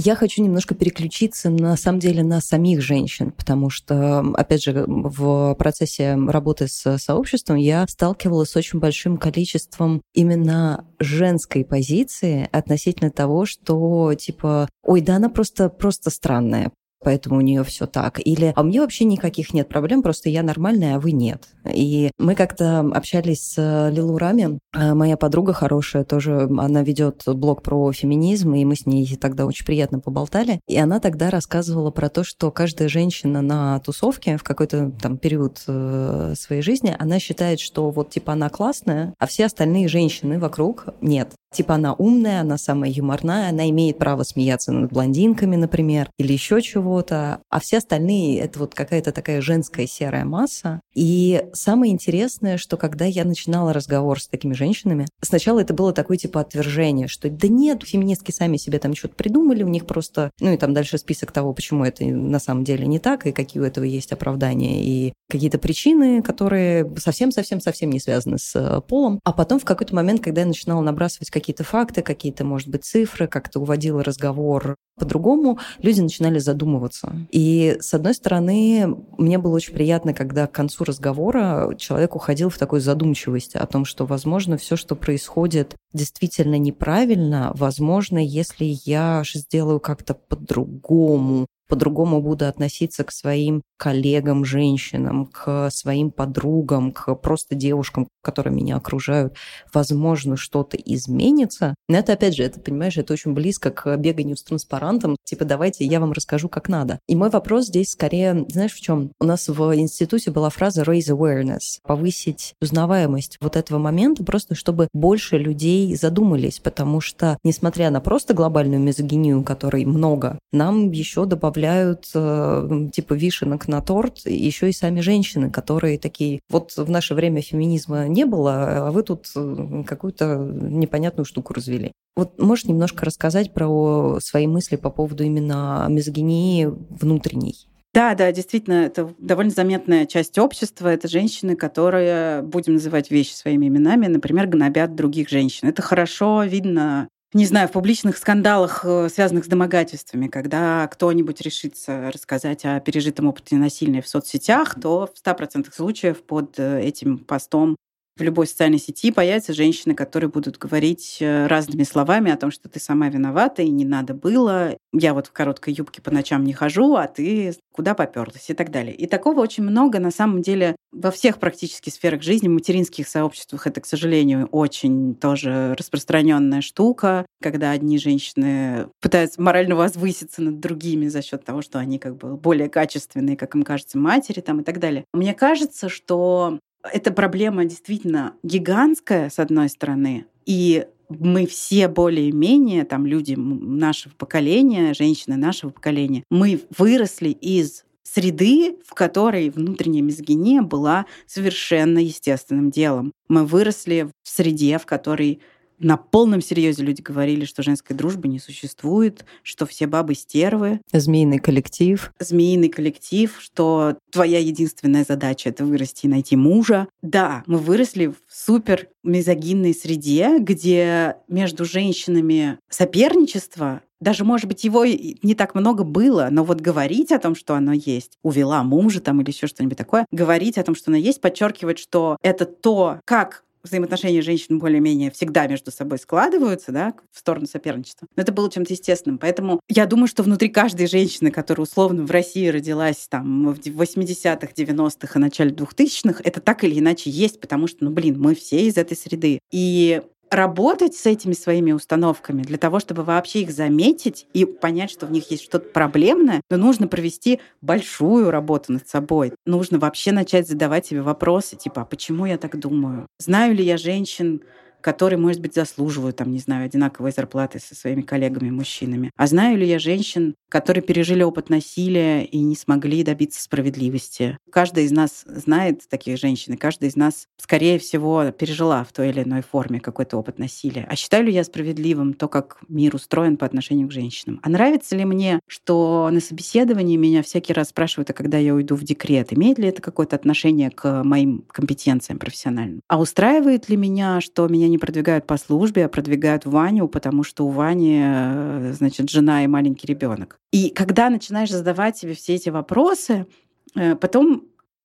Я хочу немножко переключиться, на самом деле, на самих женщин, потому что, опять же, в процессе работы с сообществом я сталкивалась с очень большим количеством именно женской позиции относительно того, что, типа, ой, да она просто, просто странная, поэтому у нее все так. Или а у меня вообще никаких нет проблем, просто я нормальная, а вы нет. И мы как-то общались с Лилу Рами, а моя подруга хорошая тоже, она ведет блог про феминизм, и мы с ней тогда очень приятно поболтали. И она тогда рассказывала про то, что каждая женщина на тусовке в какой-то там период э, своей жизни, она считает, что вот типа она классная, а все остальные женщины вокруг нет. Типа она умная, она самая юморная, она имеет право смеяться над блондинками, например, или еще чего-то, а все остальные — это вот какая-то такая женская серая масса. И самое интересное, что когда я начинала разговор с такими женщинами, сначала это было такое типа отвержение, что да нет, феминистки сами себе там что-то придумали, у них просто, ну и там дальше список того, почему это на самом деле не так, и какие у этого есть оправдания, и какие-то причины, которые совсем-совсем-совсем не связаны с э, полом. А потом в какой-то момент, когда я начинала набрасывать какие-то факты, какие-то, может быть, цифры, как-то уводила разговор по-другому, люди начинали задумываться. И, с одной стороны, мне было очень приятно, когда к концу разговора человек уходил в такой задумчивости о том, что, возможно, все, что происходит, действительно неправильно. Возможно, если я сделаю как-то по-другому, по-другому буду относиться к своим коллегам, женщинам, к своим подругам, к просто девушкам, которые меня окружают, возможно, что-то изменится. Но это, опять же, это, понимаешь, это очень близко к беганию с транспарантом. Типа, давайте я вам расскажу, как надо. И мой вопрос здесь скорее, знаешь, в чем? У нас в институте была фраза raise awareness, повысить узнаваемость вот этого момента, просто чтобы больше людей задумались, потому что, несмотря на просто глобальную мизогинию, которой много, нам еще добавляют э, типа вишенок на торт еще и сами женщины, которые такие, вот в наше время феминизма не было, а вы тут э, какую-то непонятную штуку развели. Вот можешь немножко рассказать про свои мысли по поводу именно мизогинии внутренней? Да, да, действительно, это довольно заметная часть общества. Это женщины, которые, будем называть вещи своими именами, например, гнобят других женщин. Это хорошо видно не знаю, в публичных скандалах, э, связанных с домогательствами, когда кто-нибудь решится рассказать о пережитом опыте насилия в соцсетях, то в 100% случаев под э, этим постом в любой социальной сети появятся женщины, которые будут говорить э, разными словами о том, что ты сама виновата и не надо было. Я вот в короткой юбке по ночам не хожу, а ты куда поперлась и так далее. И такого очень много на самом деле во всех практически сферах жизни, в материнских сообществах это, к сожалению, очень тоже распространенная штука, когда одни женщины пытаются морально возвыситься над другими за счет того, что они как бы более качественные, как им кажется, матери там и так далее. Мне кажется, что эта проблема действительно гигантская, с одной стороны, и мы все более-менее, там люди нашего поколения, женщины нашего поколения, мы выросли из среды, в которой внутренняя мизогиния была совершенно естественным делом. Мы выросли в среде, в которой на полном серьезе люди говорили, что женской дружбы не существует, что все бабы стервы. Змеиный коллектив. Змеиный коллектив, что твоя единственная задача — это вырасти и найти мужа. Да, мы выросли в супер мизогинной среде, где между женщинами соперничество даже, может быть, его не так много было, но вот говорить о том, что оно есть, увела мужа там или еще что-нибудь такое, говорить о том, что оно есть, подчеркивать, что это то, как взаимоотношения женщин более-менее всегда между собой складываются, да, в сторону соперничества. Но это было чем-то естественным. Поэтому я думаю, что внутри каждой женщины, которая условно в России родилась там в 80-х, 90-х и начале 2000-х, это так или иначе есть, потому что, ну, блин, мы все из этой среды. И работать с этими своими установками для того, чтобы вообще их заметить и понять, что в них есть что-то проблемное, но нужно провести большую работу над собой. Нужно вообще начать задавать себе вопросы, типа, а почему я так думаю? Знаю ли я женщин, которые, может быть, заслуживают, там, не знаю, одинаковой зарплаты со своими коллегами-мужчинами. А знаю ли я женщин, которые пережили опыт насилия и не смогли добиться справедливости? Каждая из нас знает таких женщин, и каждая из нас, скорее всего, пережила в той или иной форме какой-то опыт насилия. А считаю ли я справедливым то, как мир устроен по отношению к женщинам? А нравится ли мне, что на собеседовании меня всякий раз спрашивают, а когда я уйду в декрет? Имеет ли это какое-то отношение к моим компетенциям профессиональным? А устраивает ли меня, что меня не продвигают по службе, а продвигают Ваню, потому что у Вани, э, значит, жена и маленький ребенок. И когда начинаешь задавать себе все эти вопросы, э, потом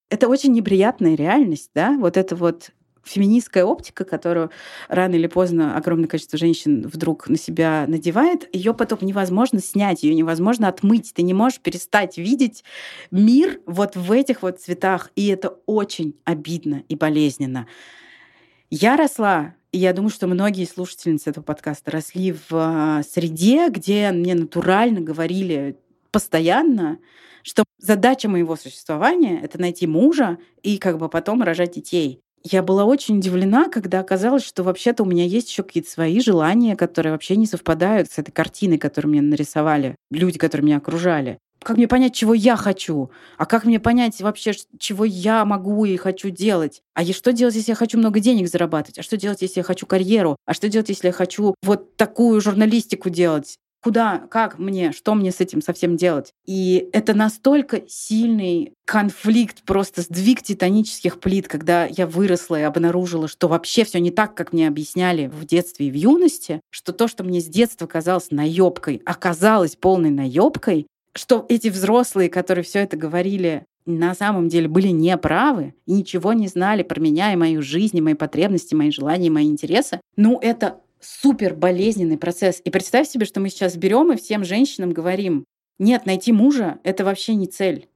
это очень неприятная реальность, да, вот это вот феминистская оптика, которую рано или поздно огромное количество женщин вдруг на себя надевает, ее потом невозможно снять, ее невозможно отмыть. Ты не можешь перестать видеть мир вот в этих вот цветах. И это очень обидно и болезненно. Я росла я думаю, что многие слушательницы этого подкаста росли в а, среде, где мне натурально говорили постоянно, что задача моего существования — это найти мужа и как бы потом рожать детей. Я была очень удивлена, когда оказалось, что вообще-то у меня есть еще какие-то свои желания, которые вообще не совпадают с этой картиной, которую мне нарисовали люди, которые меня окружали как мне понять, чего я хочу? А как мне понять вообще, чего я могу и хочу делать? А что делать, если я хочу много денег зарабатывать? А что делать, если я хочу карьеру? А что делать, если я хочу вот такую журналистику делать? Куда, как мне, что мне с этим совсем делать? И это настолько сильный конфликт, просто сдвиг титанических плит, когда я выросла и обнаружила, что вообще все не так, как мне объясняли в детстве и в юности, что то, что мне с детства казалось наебкой, оказалось полной наебкой, что эти взрослые, которые все это говорили, на самом деле были неправы и ничего не знали про меня и мою жизнь, и мои потребности, мои желания, мои интересы, ну, это супер болезненный процесс. И представь себе, что мы сейчас берем и всем женщинам говорим, Нет, найти мужа — это вообще не цель.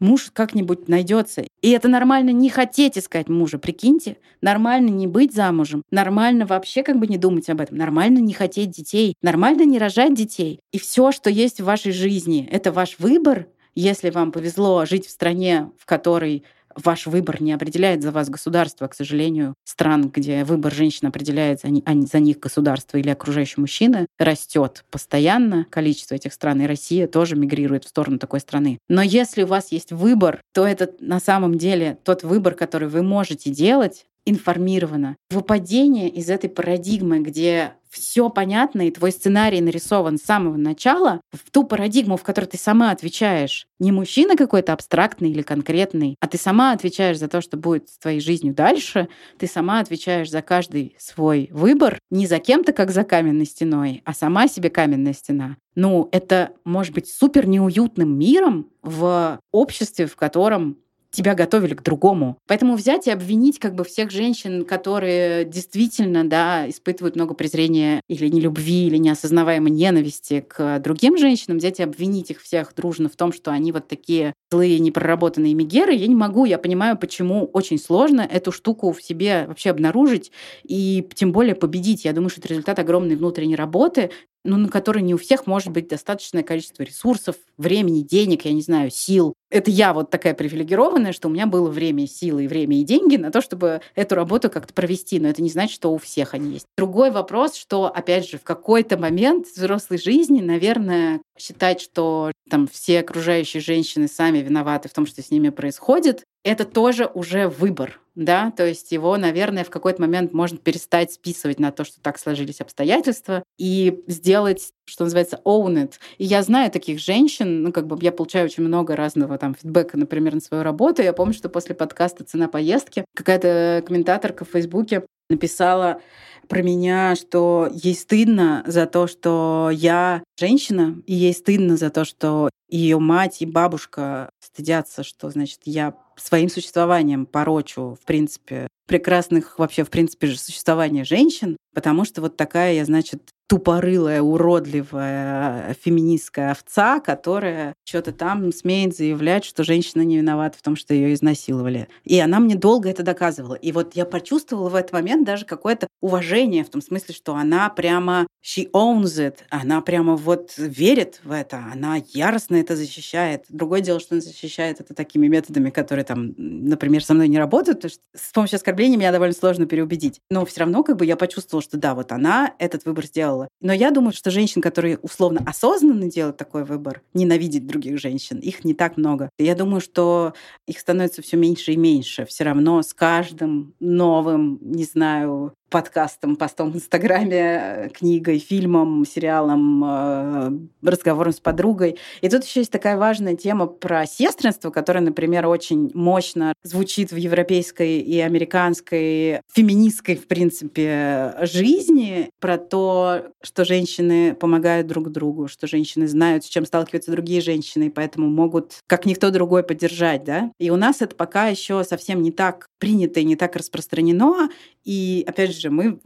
Муж как-нибудь найдется. И это нормально не хотеть искать мужа, прикиньте. Нормально не быть замужем. Нормально вообще как бы не думать об этом. Нормально не хотеть детей. Нормально не рожать детей. И все, что есть в вашей жизни, это ваш выбор. Если вам повезло жить в стране, в которой ваш выбор не определяет за вас государство, к сожалению, стран, где выбор женщин определяется, а не за них государство или окружающий мужчина, растет постоянно количество этих стран, и Россия тоже мигрирует в сторону такой страны. Но если у вас есть выбор, то это на самом деле тот выбор, который вы можете делать, информирована. Выпадение из этой парадигмы, где все понятно, и твой сценарий нарисован с самого начала, в ту парадигму, в которой ты сама отвечаешь. Не мужчина какой-то абстрактный или конкретный, а ты сама отвечаешь за то, что будет с твоей жизнью дальше, ты сама отвечаешь за каждый свой выбор, не за кем-то, как за каменной стеной, а сама себе каменная стена. Ну, это может быть супер неуютным миром в обществе, в котором тебя готовили к другому. Поэтому взять и обвинить как бы всех женщин, которые действительно, да, испытывают много презрения или нелюбви, или неосознаваемой ненависти к другим женщинам, взять и обвинить их всех дружно в том, что они вот такие злые, непроработанные мигеры, я не могу. Я понимаю, почему очень сложно эту штуку в себе вообще обнаружить и тем более победить. Я думаю, что это результат огромной внутренней работы, ну, на который не у всех может быть достаточное количество ресурсов, времени, денег, я не знаю, сил. Это я вот такая привилегированная, что у меня было время, силы, время и деньги на то, чтобы эту работу как-то провести. Но это не значит, что у всех они есть. Другой вопрос, что, опять же, в какой-то момент взрослой жизни, наверное, считать, что там все окружающие женщины сами виноваты в том, что с ними происходит, это тоже уже выбор, да, то есть его, наверное, в какой-то момент можно перестать списывать на то, что так сложились обстоятельства, и сделать, что называется, own it. И я знаю таких женщин, ну, как бы я получаю очень много разного там фидбэка, например, на свою работу. Я помню, что после подкаста «Цена поездки» какая-то комментаторка в Фейсбуке написала про меня, что ей стыдно за то, что я женщина, и ей стыдно за то, что ее мать и бабушка стыдятся, что, значит, я своим существованием порочу, в принципе, прекрасных вообще, в принципе же, существования женщин, потому что вот такая я, значит, тупорылая, уродливая феминистская овца, которая что-то там смеет заявлять, что женщина не виновата в том, что ее изнасиловали. И она мне долго это доказывала. И вот я почувствовала в этот момент даже какое-то уважение в том смысле, что она прямо she owns it, она прямо вот верит в это, она яростно это защищает. Другое дело, что она защищает это такими методами, которые там, например, со мной не работают, потому что с помощью оскорбления меня довольно сложно переубедить. Но все равно как бы я почувствовала, что да, вот она этот выбор сделала делала. Но я думаю, что женщин, которые условно осознанно делают такой выбор, ненавидеть других женщин, их не так много. Я думаю, что их становится все меньше и меньше. Все равно с каждым новым, не знаю, подкастом, постом в Инстаграме, книгой, фильмом, сериалом, э, разговором с подругой. И тут еще есть такая важная тема про сестринство, которая, например, очень мощно звучит в европейской и американской феминистской, в принципе, жизни, про то, что женщины помогают друг другу, что женщины знают, с чем сталкиваются другие женщины, и поэтому могут, как никто другой, поддержать, да. И у нас это пока еще совсем не так принято и не так распространено. И, опять же, мы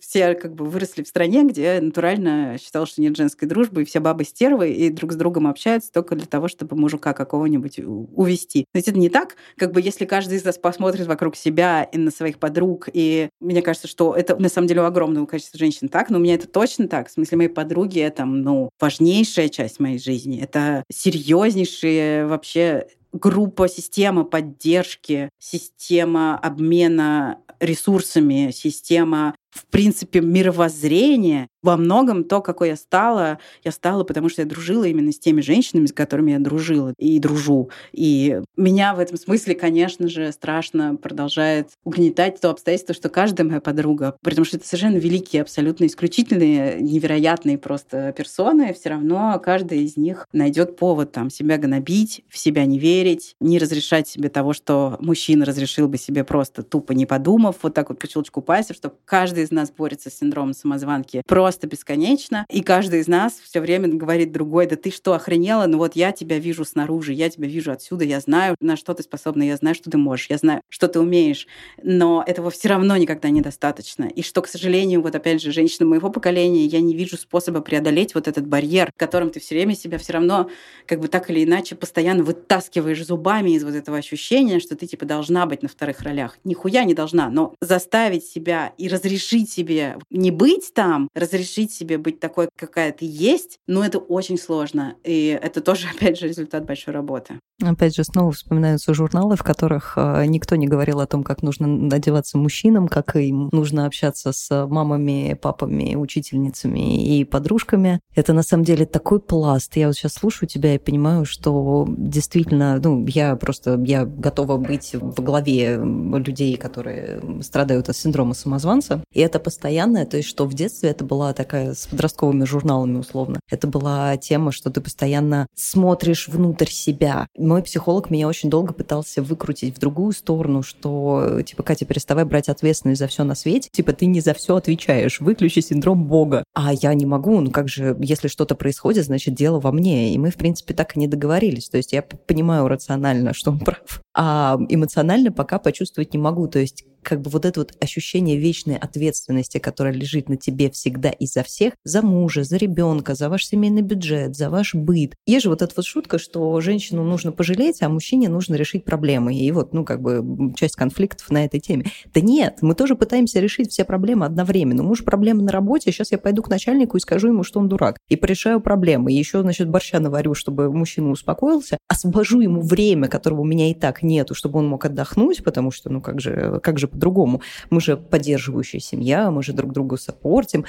все как бы выросли в стране, где натурально считалось, что нет женской дружбы, и все бабы стервы, и друг с другом общаются только для того, чтобы мужика какого-нибудь увести. То есть это не так, как бы если каждый из нас посмотрит вокруг себя и на своих подруг, и мне кажется, что это на самом деле у огромного количества женщин так, но у меня это точно так. В смысле, мои подруги — это, ну, важнейшая часть моей жизни. Это серьезнейшие вообще группа, система поддержки, система обмена ресурсами, система в принципе, мировоззрение, во многом то, какой я стала, я стала, потому что я дружила именно с теми женщинами, с которыми я дружила и дружу. И меня в этом смысле, конечно же, страшно продолжает угнетать то обстоятельство, что каждая моя подруга, потому что это совершенно великие, абсолютно исключительные, невероятные просто персоны, все равно каждая из них найдет повод там себя гнобить, в себя не верить, не разрешать себе того, что мужчина разрешил бы себе просто тупо не подумав, вот так вот по щелчку пальцев, что каждый из нас борется с синдромом самозванки просто бесконечно, и каждый из нас все время говорит другой, да ты что, охренела? Ну вот я тебя вижу снаружи, я тебя вижу отсюда, я знаю, на что ты способна, я знаю, что ты можешь, я знаю, что ты умеешь, но этого все равно никогда недостаточно. И что, к сожалению, вот опять же, женщины моего поколения, я не вижу способа преодолеть вот этот барьер, которым ты все время себя все равно как бы так или иначе постоянно вытаскиваешь зубами из вот этого ощущения, что ты типа должна быть на вторых ролях. Нихуя не должна, но заставить себя и разрешить себе не быть там, разрешить себе быть такой, какая ты есть, ну это очень сложно. И это тоже, опять же, результат большой работы. Опять же, снова вспоминаются журналы, в которых э, никто не говорил о том, как нужно надеваться мужчинам, как им нужно общаться с мамами, папами, учительницами и подружками. Это на самом деле такой пласт. Я вот сейчас слушаю тебя и понимаю, что действительно, ну, я просто, я готова быть в главе людей, которые страдают от синдрома самозванца. И это постоянное, то есть что в детстве это была такая с подростковыми журналами условно. Это была тема, что ты постоянно смотришь внутрь себя мой психолог меня очень долго пытался выкрутить в другую сторону, что, типа, Катя, переставай брать ответственность за все на свете. Типа, ты не за все отвечаешь. Выключи синдром Бога. А я не могу. Ну, как же, если что-то происходит, значит, дело во мне. И мы, в принципе, так и не договорились. То есть я понимаю рационально, что он прав. А эмоционально пока почувствовать не могу. То есть как бы вот это вот ощущение вечной ответственности, которая лежит на тебе всегда и за всех, за мужа, за ребенка, за ваш семейный бюджет, за ваш быт. Есть же вот эта вот шутка, что женщину нужно пожалеть, а мужчине нужно решить проблемы. И вот, ну, как бы часть конфликтов на этой теме. Да нет, мы тоже пытаемся решить все проблемы одновременно. Муж проблемы на работе, сейчас я пойду к начальнику и скажу ему, что он дурак. И порешаю проблемы. И еще, значит, борща наварю, чтобы мужчина успокоился. Освобожу ему время, которого у меня и так нету, чтобы он мог отдохнуть, потому что, ну, как же, как же по-другому. Мы же поддерживающая семья, мы же друг другу саппортим.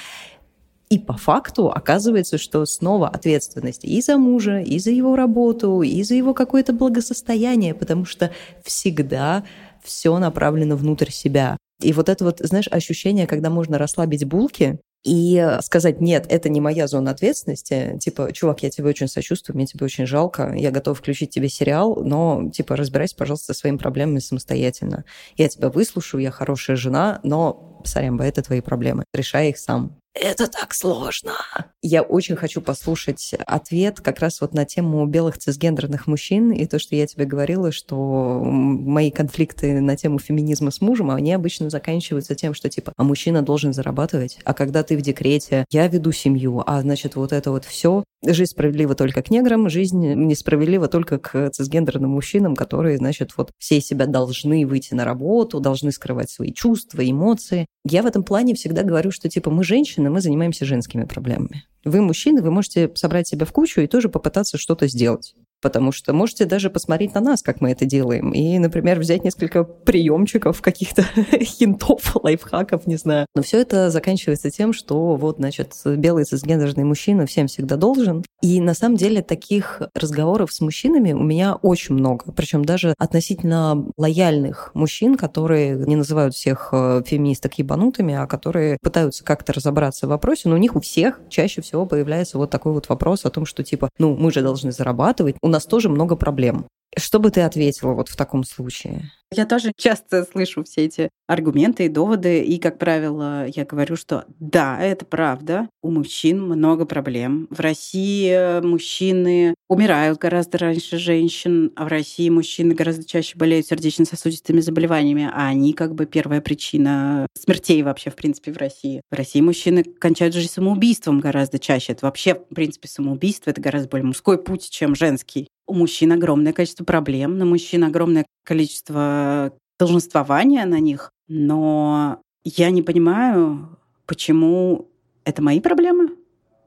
И по факту оказывается, что снова ответственность и за мужа, и за его работу, и за его какое-то благосостояние, потому что всегда все направлено внутрь себя. И вот это вот, знаешь, ощущение, когда можно расслабить булки, и сказать, нет, это не моя зона ответственности, типа, чувак, я тебе очень сочувствую, мне тебе очень жалко, я готов включить тебе сериал, но, типа, разбирайся, пожалуйста, со своими проблемами самостоятельно. Я тебя выслушаю, я хорошая жена, но, сорямба, это твои проблемы, решай их сам. Это так сложно. Я очень хочу послушать ответ как раз вот на тему белых цисгендерных мужчин и то, что я тебе говорила, что мои конфликты на тему феминизма с мужем, они обычно заканчиваются тем, что типа, а мужчина должен зарабатывать, а когда ты в декрете, я веду семью, а значит вот это вот все. Жизнь справедлива только к неграм, жизнь несправедлива только к цисгендерным мужчинам, которые, значит, вот все себя должны выйти на работу, должны скрывать свои чувства, эмоции. Я в этом плане всегда говорю, что типа мы женщины, женщины, мы занимаемся женскими проблемами. Вы мужчины, вы можете собрать себя в кучу и тоже попытаться что-то сделать. Потому что можете даже посмотреть на нас, как мы это делаем. И, например, взять несколько приемчиков, каких-то хинтов, лайфхаков, не знаю. Но все это заканчивается тем, что вот, значит, белый цисгендерный мужчина всем всегда должен. И на самом деле таких разговоров с мужчинами у меня очень много. Причем даже относительно лояльных мужчин, которые не называют всех э, феминисток ебанутыми, а которые пытаются как-то разобраться в вопросе. Но у них у всех чаще всего появляется вот такой вот вопрос о том, что типа, ну, мы же должны зарабатывать, у нас тоже много проблем. Что бы ты ответила вот в таком случае? Я тоже часто слышу все эти аргументы и доводы, и, как правило, я говорю, что да, это правда, у мужчин много проблем. В России мужчины умирают гораздо раньше женщин, а в России мужчины гораздо чаще болеют сердечно-сосудистыми заболеваниями, а они как бы первая причина смертей вообще, в принципе, в России. В России мужчины кончают жизнь самоубийством гораздо чаще. Это вообще, в принципе, самоубийство — это гораздо более мужской путь, чем женский. У мужчин огромное количество проблем, на мужчин огромное количество долженствования на них, но я не понимаю, почему это мои проблемы.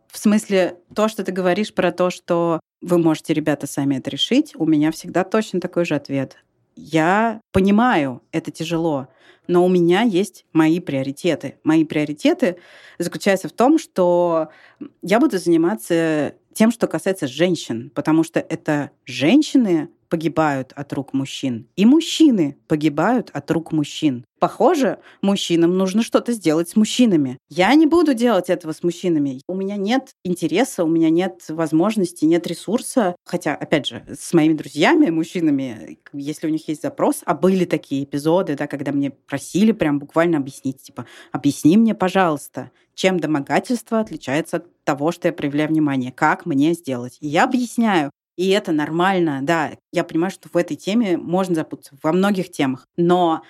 В смысле, то, что ты говоришь про то, что вы можете, ребята, сами это решить, у меня всегда точно такой же ответ. Я понимаю, это тяжело, но у меня есть мои приоритеты. Мои приоритеты заключаются в том, что я буду заниматься тем, что касается женщин, потому что это женщины погибают от рук мужчин, и мужчины погибают от рук мужчин. Похоже, мужчинам нужно что-то сделать с мужчинами. Я не буду делать этого с мужчинами. У меня нет интереса, у меня нет возможности, нет ресурса. Хотя, опять же, с моими друзьями, мужчинами, если у них есть запрос, а были такие эпизоды, да, когда мне просили прям буквально объяснить, типа, объясни мне, пожалуйста, чем домогательство отличается от того, что я проявляю внимание, как мне сделать. И я объясняю, и это нормально, да. Я понимаю, что в этой теме можно запутаться, во многих темах. Но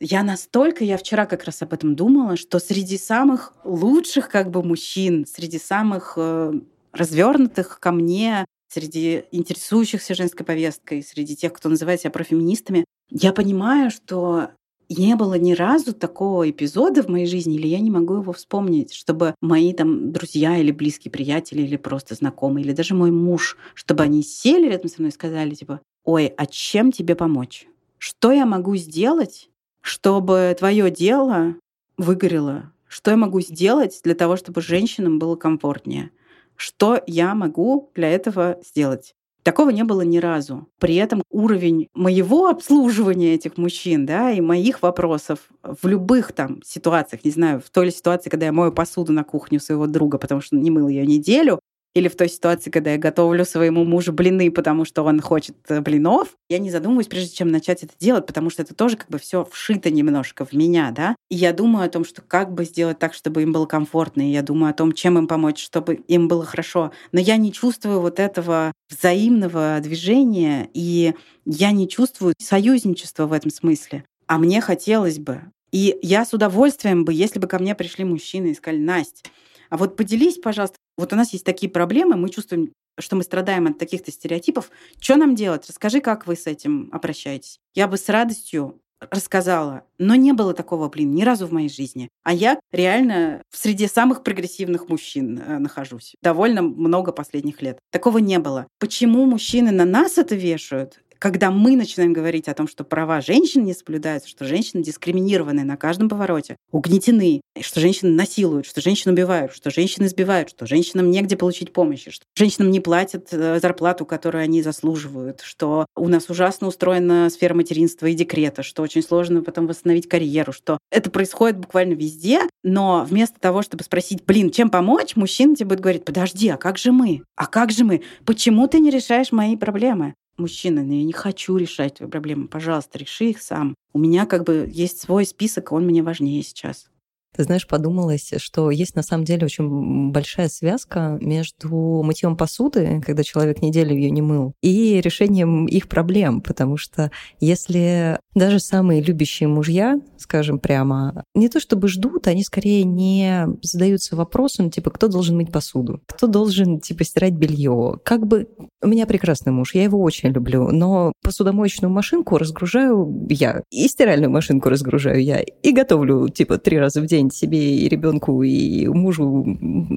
я настолько, я вчера как раз об этом думала, что среди самых лучших как бы мужчин, среди самых э, развернутых ко мне, среди интересующихся женской повесткой, среди тех, кто называет себя профеминистами, я понимаю, что не было ни разу такого эпизода в моей жизни, или я не могу его вспомнить, чтобы мои там друзья или близкие приятели, или просто знакомые, или даже мой муж, чтобы они сели рядом со мной и сказали, типа, ой, а чем тебе помочь? Что я могу сделать, чтобы твое дело выгорело? Что я могу сделать для того, чтобы женщинам было комфортнее? Что я могу для этого сделать? Такого не было ни разу. При этом уровень моего обслуживания этих мужчин, да, и моих вопросов в любых там ситуациях, не знаю, в той ли ситуации, когда я мою посуду на кухню своего друга, потому что не мыл ее неделю, или в той ситуации, когда я готовлю своему мужу блины, потому что он хочет э, блинов, я не задумываюсь, прежде чем начать это делать, потому что это тоже как бы все вшито немножко в меня, да. И я думаю о том, что как бы сделать так, чтобы им было комфортно, и я думаю о том, чем им помочь, чтобы им было хорошо. Но я не чувствую вот этого взаимного движения, и я не чувствую союзничества в этом смысле. А мне хотелось бы. И я с удовольствием бы, если бы ко мне пришли мужчины и сказали, Настя, а вот поделись, пожалуйста, вот у нас есть такие проблемы, мы чувствуем, что мы страдаем от таких-то стереотипов. Что нам делать? Расскажи, как вы с этим обращаетесь. Я бы с радостью рассказала, но не было такого, блин, ни разу в моей жизни. А я реально в среде самых прогрессивных мужчин э, нахожусь. Довольно много последних лет. Такого не было. Почему мужчины на нас это вешают? Когда мы начинаем говорить о том, что права женщин не соблюдаются, что женщины дискриминированы на каждом повороте, угнетены, что женщины насилуют, что женщин убивают, что женщины избивают, что женщинам негде получить помощи, что женщинам не платят э, зарплату, которую они заслуживают, что у нас ужасно устроена сфера материнства и декрета, что очень сложно потом восстановить карьеру, что это происходит буквально везде, но вместо того, чтобы спросить, блин, чем помочь, мужчина тебе будет говорить, подожди, а как же мы? А как же мы? Почему ты не решаешь мои проблемы? Мужчина, но я не хочу решать твои проблемы, пожалуйста, реши их сам. У меня как бы есть свой список, он мне важнее сейчас. Ты знаешь, подумалось, что есть на самом деле очень большая связка между мытьем посуды, когда человек неделю ее не мыл, и решением их проблем, потому что если даже самые любящие мужья, скажем прямо, не то чтобы ждут, они скорее не задаются вопросом, типа, кто должен мыть посуду, кто должен, типа, стирать белье. Как бы у меня прекрасный муж, я его очень люблю, но посудомоечную машинку разгружаю я, и стиральную машинку разгружаю я, и готовлю, типа, три раза в день день себе и ребенку, и мужу,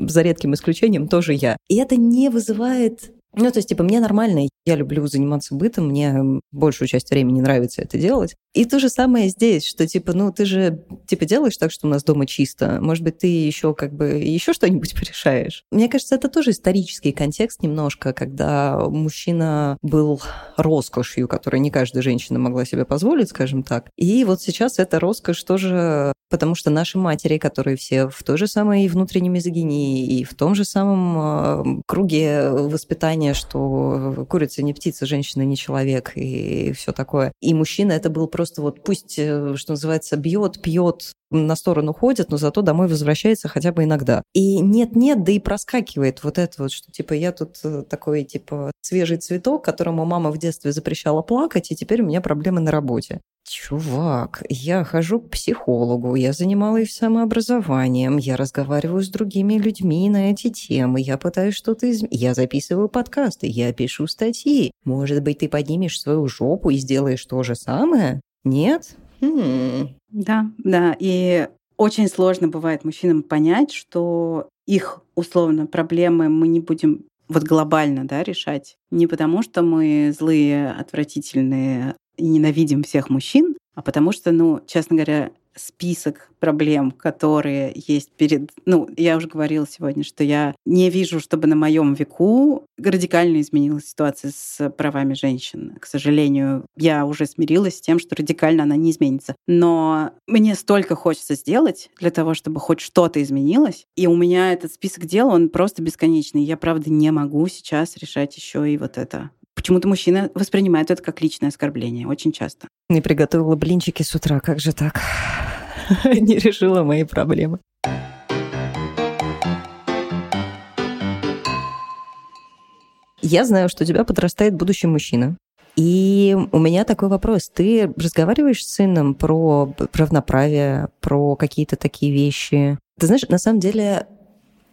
за редким исключением, тоже я. И это не вызывает ну, то есть, типа, мне нормально, я люблю заниматься бытом, мне большую часть времени нравится это делать. И то же самое здесь, что, типа, ну, ты же, типа, делаешь так, что у нас дома чисто. Может быть, ты еще как бы еще что-нибудь порешаешь. Мне кажется, это тоже исторический контекст немножко, когда мужчина был роскошью, которую не каждая женщина могла себе позволить, скажем так. И вот сейчас эта роскошь тоже потому что наши матери, которые все в той же самой внутренней мизогинии и в том же самом э, круге воспитания, что курица не птица, женщина не человек и все такое. И мужчина это был просто вот пусть, э, что называется, бьет, пьет, на сторону ходит, но зато домой возвращается хотя бы иногда. И нет-нет, да и проскакивает вот это вот, что типа я тут э, такой типа свежий цветок, которому мама в детстве запрещала плакать, и теперь у меня проблемы на работе. Чувак, я хожу к психологу, я занималась самообразованием, я разговариваю с другими людьми на эти темы, я пытаюсь что-то изменить, я записываю подкасты, я пишу статьи. Может быть, ты поднимешь свою жопу и сделаешь то же самое? Нет? Хм. Да, да. И очень сложно бывает мужчинам понять, что их условно проблемы мы не будем вот глобально да, решать. Не потому, что мы злые, отвратительные и ненавидим всех мужчин, а потому что, ну, честно говоря, список проблем, которые есть перед... Ну, я уже говорила сегодня, что я не вижу, чтобы на моем веку радикально изменилась ситуация с правами женщин. К сожалению, я уже смирилась с тем, что радикально она не изменится. Но мне столько хочется сделать для того, чтобы хоть что-то изменилось. И у меня этот список дел, он просто бесконечный. Я, правда, не могу сейчас решать еще и вот это. Почему-то мужчина воспринимает это как личное оскорбление очень часто. Не приготовила блинчики с утра, как же так? Не решила мои проблемы. Я знаю, что у тебя подрастает будущий мужчина. И у меня такой вопрос. Ты разговариваешь с сыном про равноправие, про какие-то такие вещи? Ты знаешь, на самом деле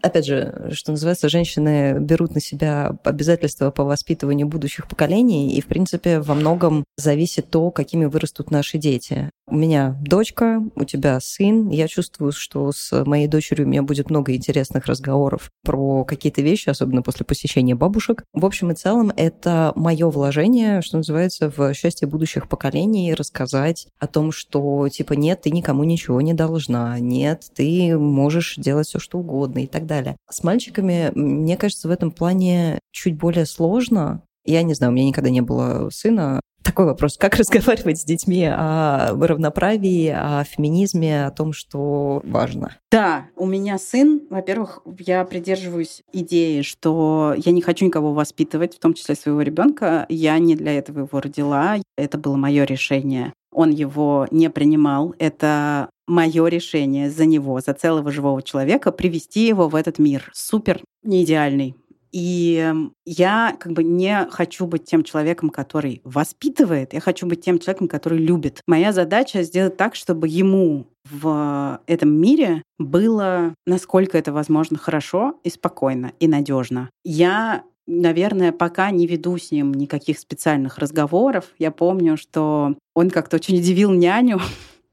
опять же, что называется, женщины берут на себя обязательства по воспитыванию будущих поколений, и, в принципе, во многом зависит то, какими вырастут наши дети. У меня дочка, у тебя сын. Я чувствую, что с моей дочерью у меня будет много интересных разговоров про какие-то вещи, особенно после посещения бабушек. В общем и целом, это мое вложение, что называется, в счастье будущих поколений, рассказать о том, что, типа, нет, ты никому ничего не должна, нет, ты можешь делать все, что угодно и так далее далее. С мальчиками, мне кажется, в этом плане чуть более сложно. Я не знаю, у меня никогда не было сына. Такой вопрос, как разговаривать с детьми о равноправии, о феминизме, о том, что важно? Да, у меня сын. Во-первых, я придерживаюсь идеи, что я не хочу никого воспитывать, в том числе своего ребенка. Я не для этого его родила. Это было мое решение. Он его не принимал. Это мое решение за него, за целого живого человека, привести его в этот мир. Супер не идеальный. И я как бы не хочу быть тем человеком, который воспитывает, я хочу быть тем человеком, который любит. Моя задача сделать так, чтобы ему в этом мире было, насколько это возможно, хорошо и спокойно и надежно. Я наверное, пока не веду с ним никаких специальных разговоров. Я помню, что он как-то очень удивил няню,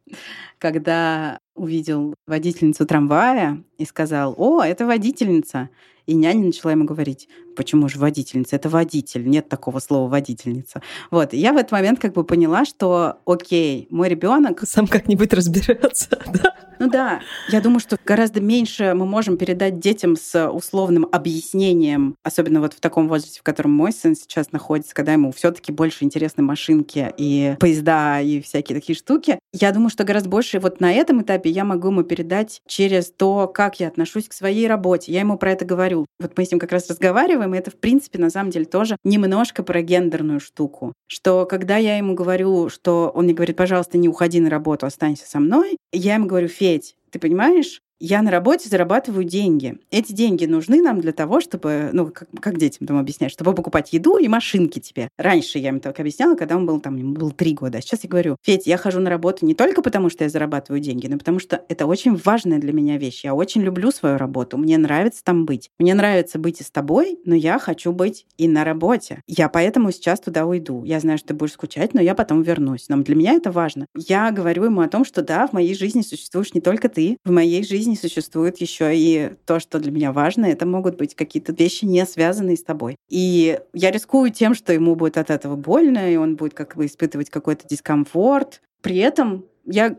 когда увидел водительницу трамвая и сказал, о, это водительница. И няня начала ему говорить, почему же водительница? Это водитель, нет такого слова водительница. Вот, я в этот момент как бы поняла, что, окей, мой ребенок сам как-нибудь разберется, да? Ну да, я думаю, что гораздо меньше мы можем передать детям с условным объяснением, особенно вот в таком возрасте, в котором мой сын сейчас находится, когда ему все таки больше интересны машинки и поезда и всякие такие штуки. Я думаю, что гораздо больше вот на этом этапе я могу ему передать через то, как я отношусь к своей работе. Я ему про это говорю. Вот мы с ним как раз разговариваем, и это, в принципе, на самом деле тоже немножко про гендерную штуку. Что когда я ему говорю, что он мне говорит, пожалуйста, не уходи на работу, останься со мной, я ему говорю, Федь, ты понимаешь, я на работе зарабатываю деньги. Эти деньги нужны нам для того, чтобы, ну, как, как детям там объяснять, чтобы покупать еду и машинки тебе. Раньше я им так объясняла, когда он был там, ему было три года. А сейчас я говорю, Федь, я хожу на работу не только потому, что я зарабатываю деньги, но потому что это очень важная для меня вещь. Я очень люблю свою работу, мне нравится там быть. Мне нравится быть и с тобой, но я хочу быть и на работе. Я поэтому сейчас туда уйду. Я знаю, что ты будешь скучать, но я потом вернусь. Но для меня это важно. Я говорю ему о том, что да, в моей жизни существуешь не только ты, в моей жизни жизни существует еще и то, что для меня важно. Это могут быть какие-то вещи, не связанные с тобой. И я рискую тем, что ему будет от этого больно, и он будет как бы испытывать какой-то дискомфорт. При этом я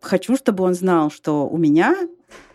хочу, чтобы он знал, что у меня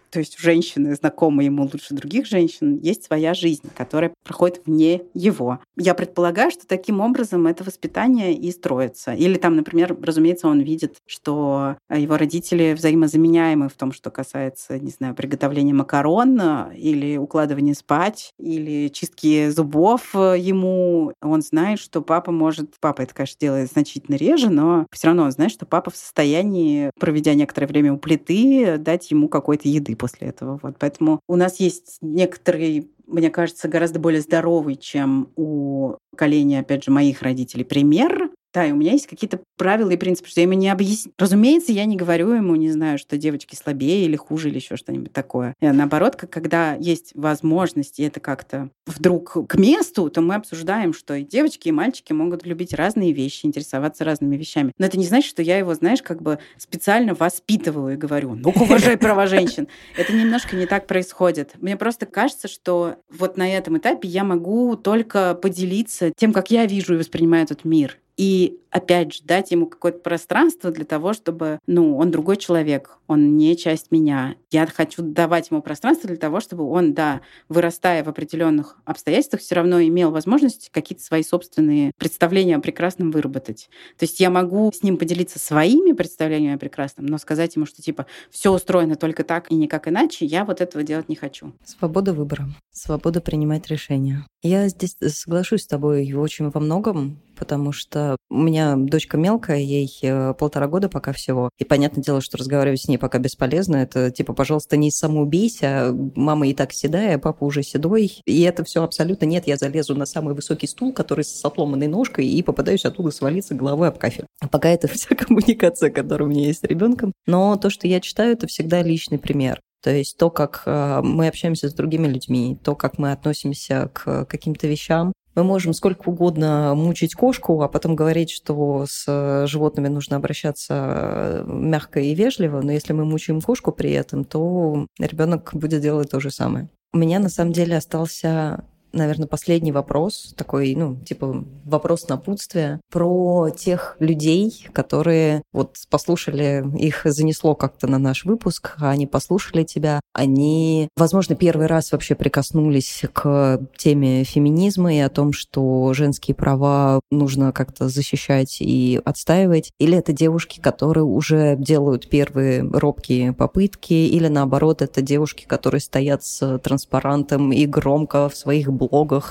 то есть у женщины, знакомой ему лучше других женщин, есть своя жизнь, которая проходит вне его. Я предполагаю, что таким образом это воспитание и строится. Или там, например, разумеется, он видит, что его родители взаимозаменяемы в том, что касается, не знаю, приготовления макарон или укладывания спать, или чистки зубов ему. Он знает, что папа может... Папа это, конечно, делает значительно реже, но все равно он знает, что папа в состоянии, проведя некоторое время у плиты, дать ему какой-то еды после этого. Вот. Поэтому у нас есть некоторый мне кажется, гораздо более здоровый, чем у поколения, опять же, моих родителей пример да, и у меня есть какие-то правила и принципы, что я ему не объясню. Разумеется, я не говорю ему, не знаю, что девочки слабее или хуже, или еще что-нибудь такое. И наоборот, как, когда есть возможность, и это как-то вдруг к месту, то мы обсуждаем, что и девочки, и мальчики могут любить разные вещи, интересоваться разными вещами. Но это не значит, что я его, знаешь, как бы специально воспитываю и говорю, ну уважай права женщин. Это немножко не так происходит. Мне просто кажется, что вот на этом этапе я могу только поделиться тем, как я вижу и воспринимаю этот мир. И опять же, дать ему какое-то пространство для того, чтобы, ну, он другой человек, он не часть меня. Я хочу давать ему пространство для того, чтобы он, да, вырастая в определенных обстоятельствах, все равно имел возможность какие-то свои собственные представления о прекрасном выработать. То есть я могу с ним поделиться своими представлениями о прекрасном, но сказать ему, что типа все устроено только так и никак иначе, я вот этого делать не хочу. Свобода выбора, свобода принимать решения. Я здесь соглашусь с тобой очень во многом, потому что у меня дочка мелкая, ей э, полтора года пока всего. И понятное дело, что разговаривать с ней пока бесполезно. Это типа, пожалуйста, не самоубейся, мама и так седая, папа уже седой. И это все абсолютно нет. Я залезу на самый высокий стул, который с отломанной ножкой, и попадаюсь оттуда свалиться головой об кафель. А пока это вся коммуникация, которая у меня есть с ребенком. Но то, что я читаю, это всегда личный пример. То есть то, как э, мы общаемся с другими людьми, то, как мы относимся к каким-то вещам, мы можем сколько угодно мучить кошку, а потом говорить, что с животными нужно обращаться мягко и вежливо, но если мы мучаем кошку при этом, то ребенок будет делать то же самое. У меня на самом деле остался наверное, последний вопрос, такой, ну, типа вопрос напутствия, про тех людей, которые вот послушали, их занесло как-то на наш выпуск, они послушали тебя, они, возможно, первый раз вообще прикоснулись к теме феминизма и о том, что женские права нужно как-то защищать и отстаивать, или это девушки, которые уже делают первые робкие попытки, или наоборот, это девушки, которые стоят с транспарантом и громко в своих блогах,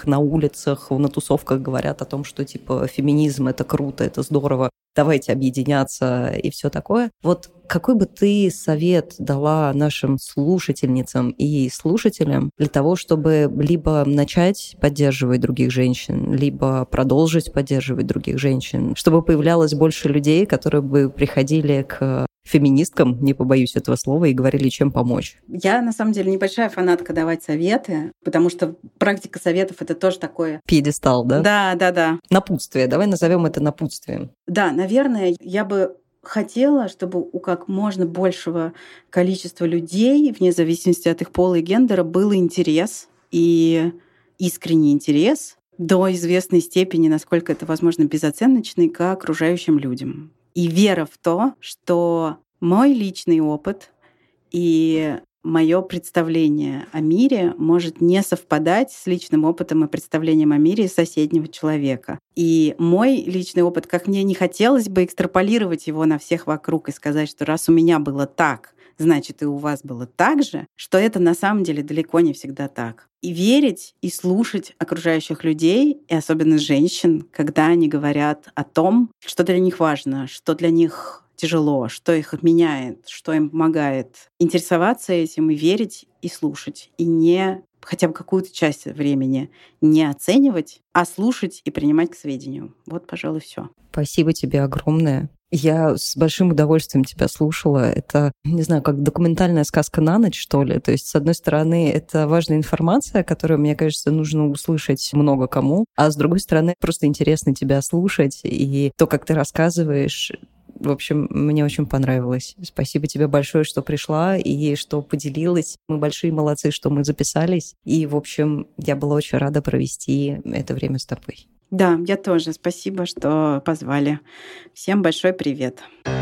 на улицах, на тусовках говорят о том, что типа феминизм это круто, это здорово, давайте объединяться и все такое. Вот какой бы ты совет дала нашим слушательницам и слушателям для того, чтобы либо начать поддерживать других женщин, либо продолжить поддерживать других женщин, чтобы появлялось больше людей, которые бы приходили к феминисткам, не побоюсь этого слова, и говорили, чем помочь. Я, на самом деле, небольшая фанатка давать советы, потому что практика советов — это тоже такое... Пьедестал, да? Да, да, да. Напутствие. Давай назовем это напутствием. Да, наверное, я бы хотела, чтобы у как можно большего количества людей, вне зависимости от их пола и гендера, был интерес и искренний интерес до известной степени, насколько это возможно, безоценочный к окружающим людям и вера в то, что мой личный опыт и мое представление о мире может не совпадать с личным опытом и представлением о мире соседнего человека. И мой личный опыт, как мне не хотелось бы экстраполировать его на всех вокруг и сказать, что раз у меня было так, значит, и у вас было так же, что это на самом деле далеко не всегда так. И верить и слушать окружающих людей, и особенно женщин, когда они говорят о том, что для них важно, что для них тяжело, что их меняет, что им помогает. Интересоваться этим и верить, и слушать, и не хотя бы какую-то часть времени не оценивать, а слушать и принимать к сведению. Вот, пожалуй, все. Спасибо тебе огромное. Я с большим удовольствием тебя слушала. Это, не знаю, как документальная сказка на ночь, что ли. То есть, с одной стороны, это важная информация, которую, мне кажется, нужно услышать много кому, а с другой стороны, просто интересно тебя слушать, и то, как ты рассказываешь, в общем, мне очень понравилось. Спасибо тебе большое, что пришла и что поделилась. Мы большие молодцы, что мы записались. И, в общем, я была очень рада провести это время с тобой. Да, я тоже. Спасибо, что позвали. Всем большой привет. Привет.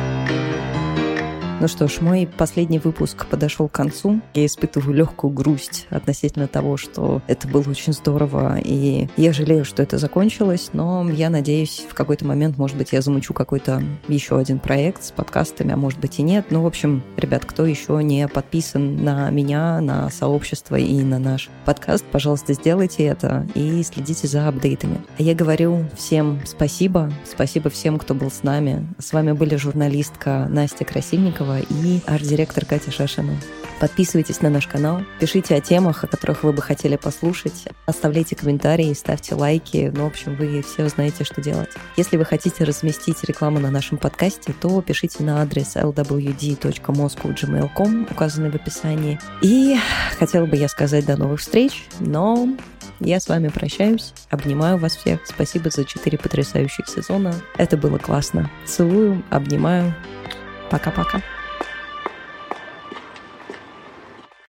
Ну что ж, мой последний выпуск подошел к концу. Я испытываю легкую грусть относительно того, что это было очень здорово, и я жалею, что это закончилось, но я надеюсь, в какой-то момент, может быть, я замучу какой-то еще один проект с подкастами, а может быть и нет. Ну, в общем, ребят, кто еще не подписан на меня, на сообщество и на наш подкаст, пожалуйста, сделайте это и следите за апдейтами. А я говорю всем спасибо, спасибо всем, кто был с нами. С вами были журналистка Настя Красильникова и арт-директор Катя Шашина. Подписывайтесь на наш канал, пишите о темах, о которых вы бы хотели послушать, оставляйте комментарии, ставьте лайки. Ну, в общем, вы все знаете, что делать. Если вы хотите разместить рекламу на нашем подкасте, то пишите на адрес lwd.moscow.gmail.com, указанный в описании. И хотела бы я сказать до новых встреч, но я с вами прощаюсь, обнимаю вас всех. Спасибо за четыре потрясающих сезона. Это было классно. Целую, обнимаю. Пока-пока.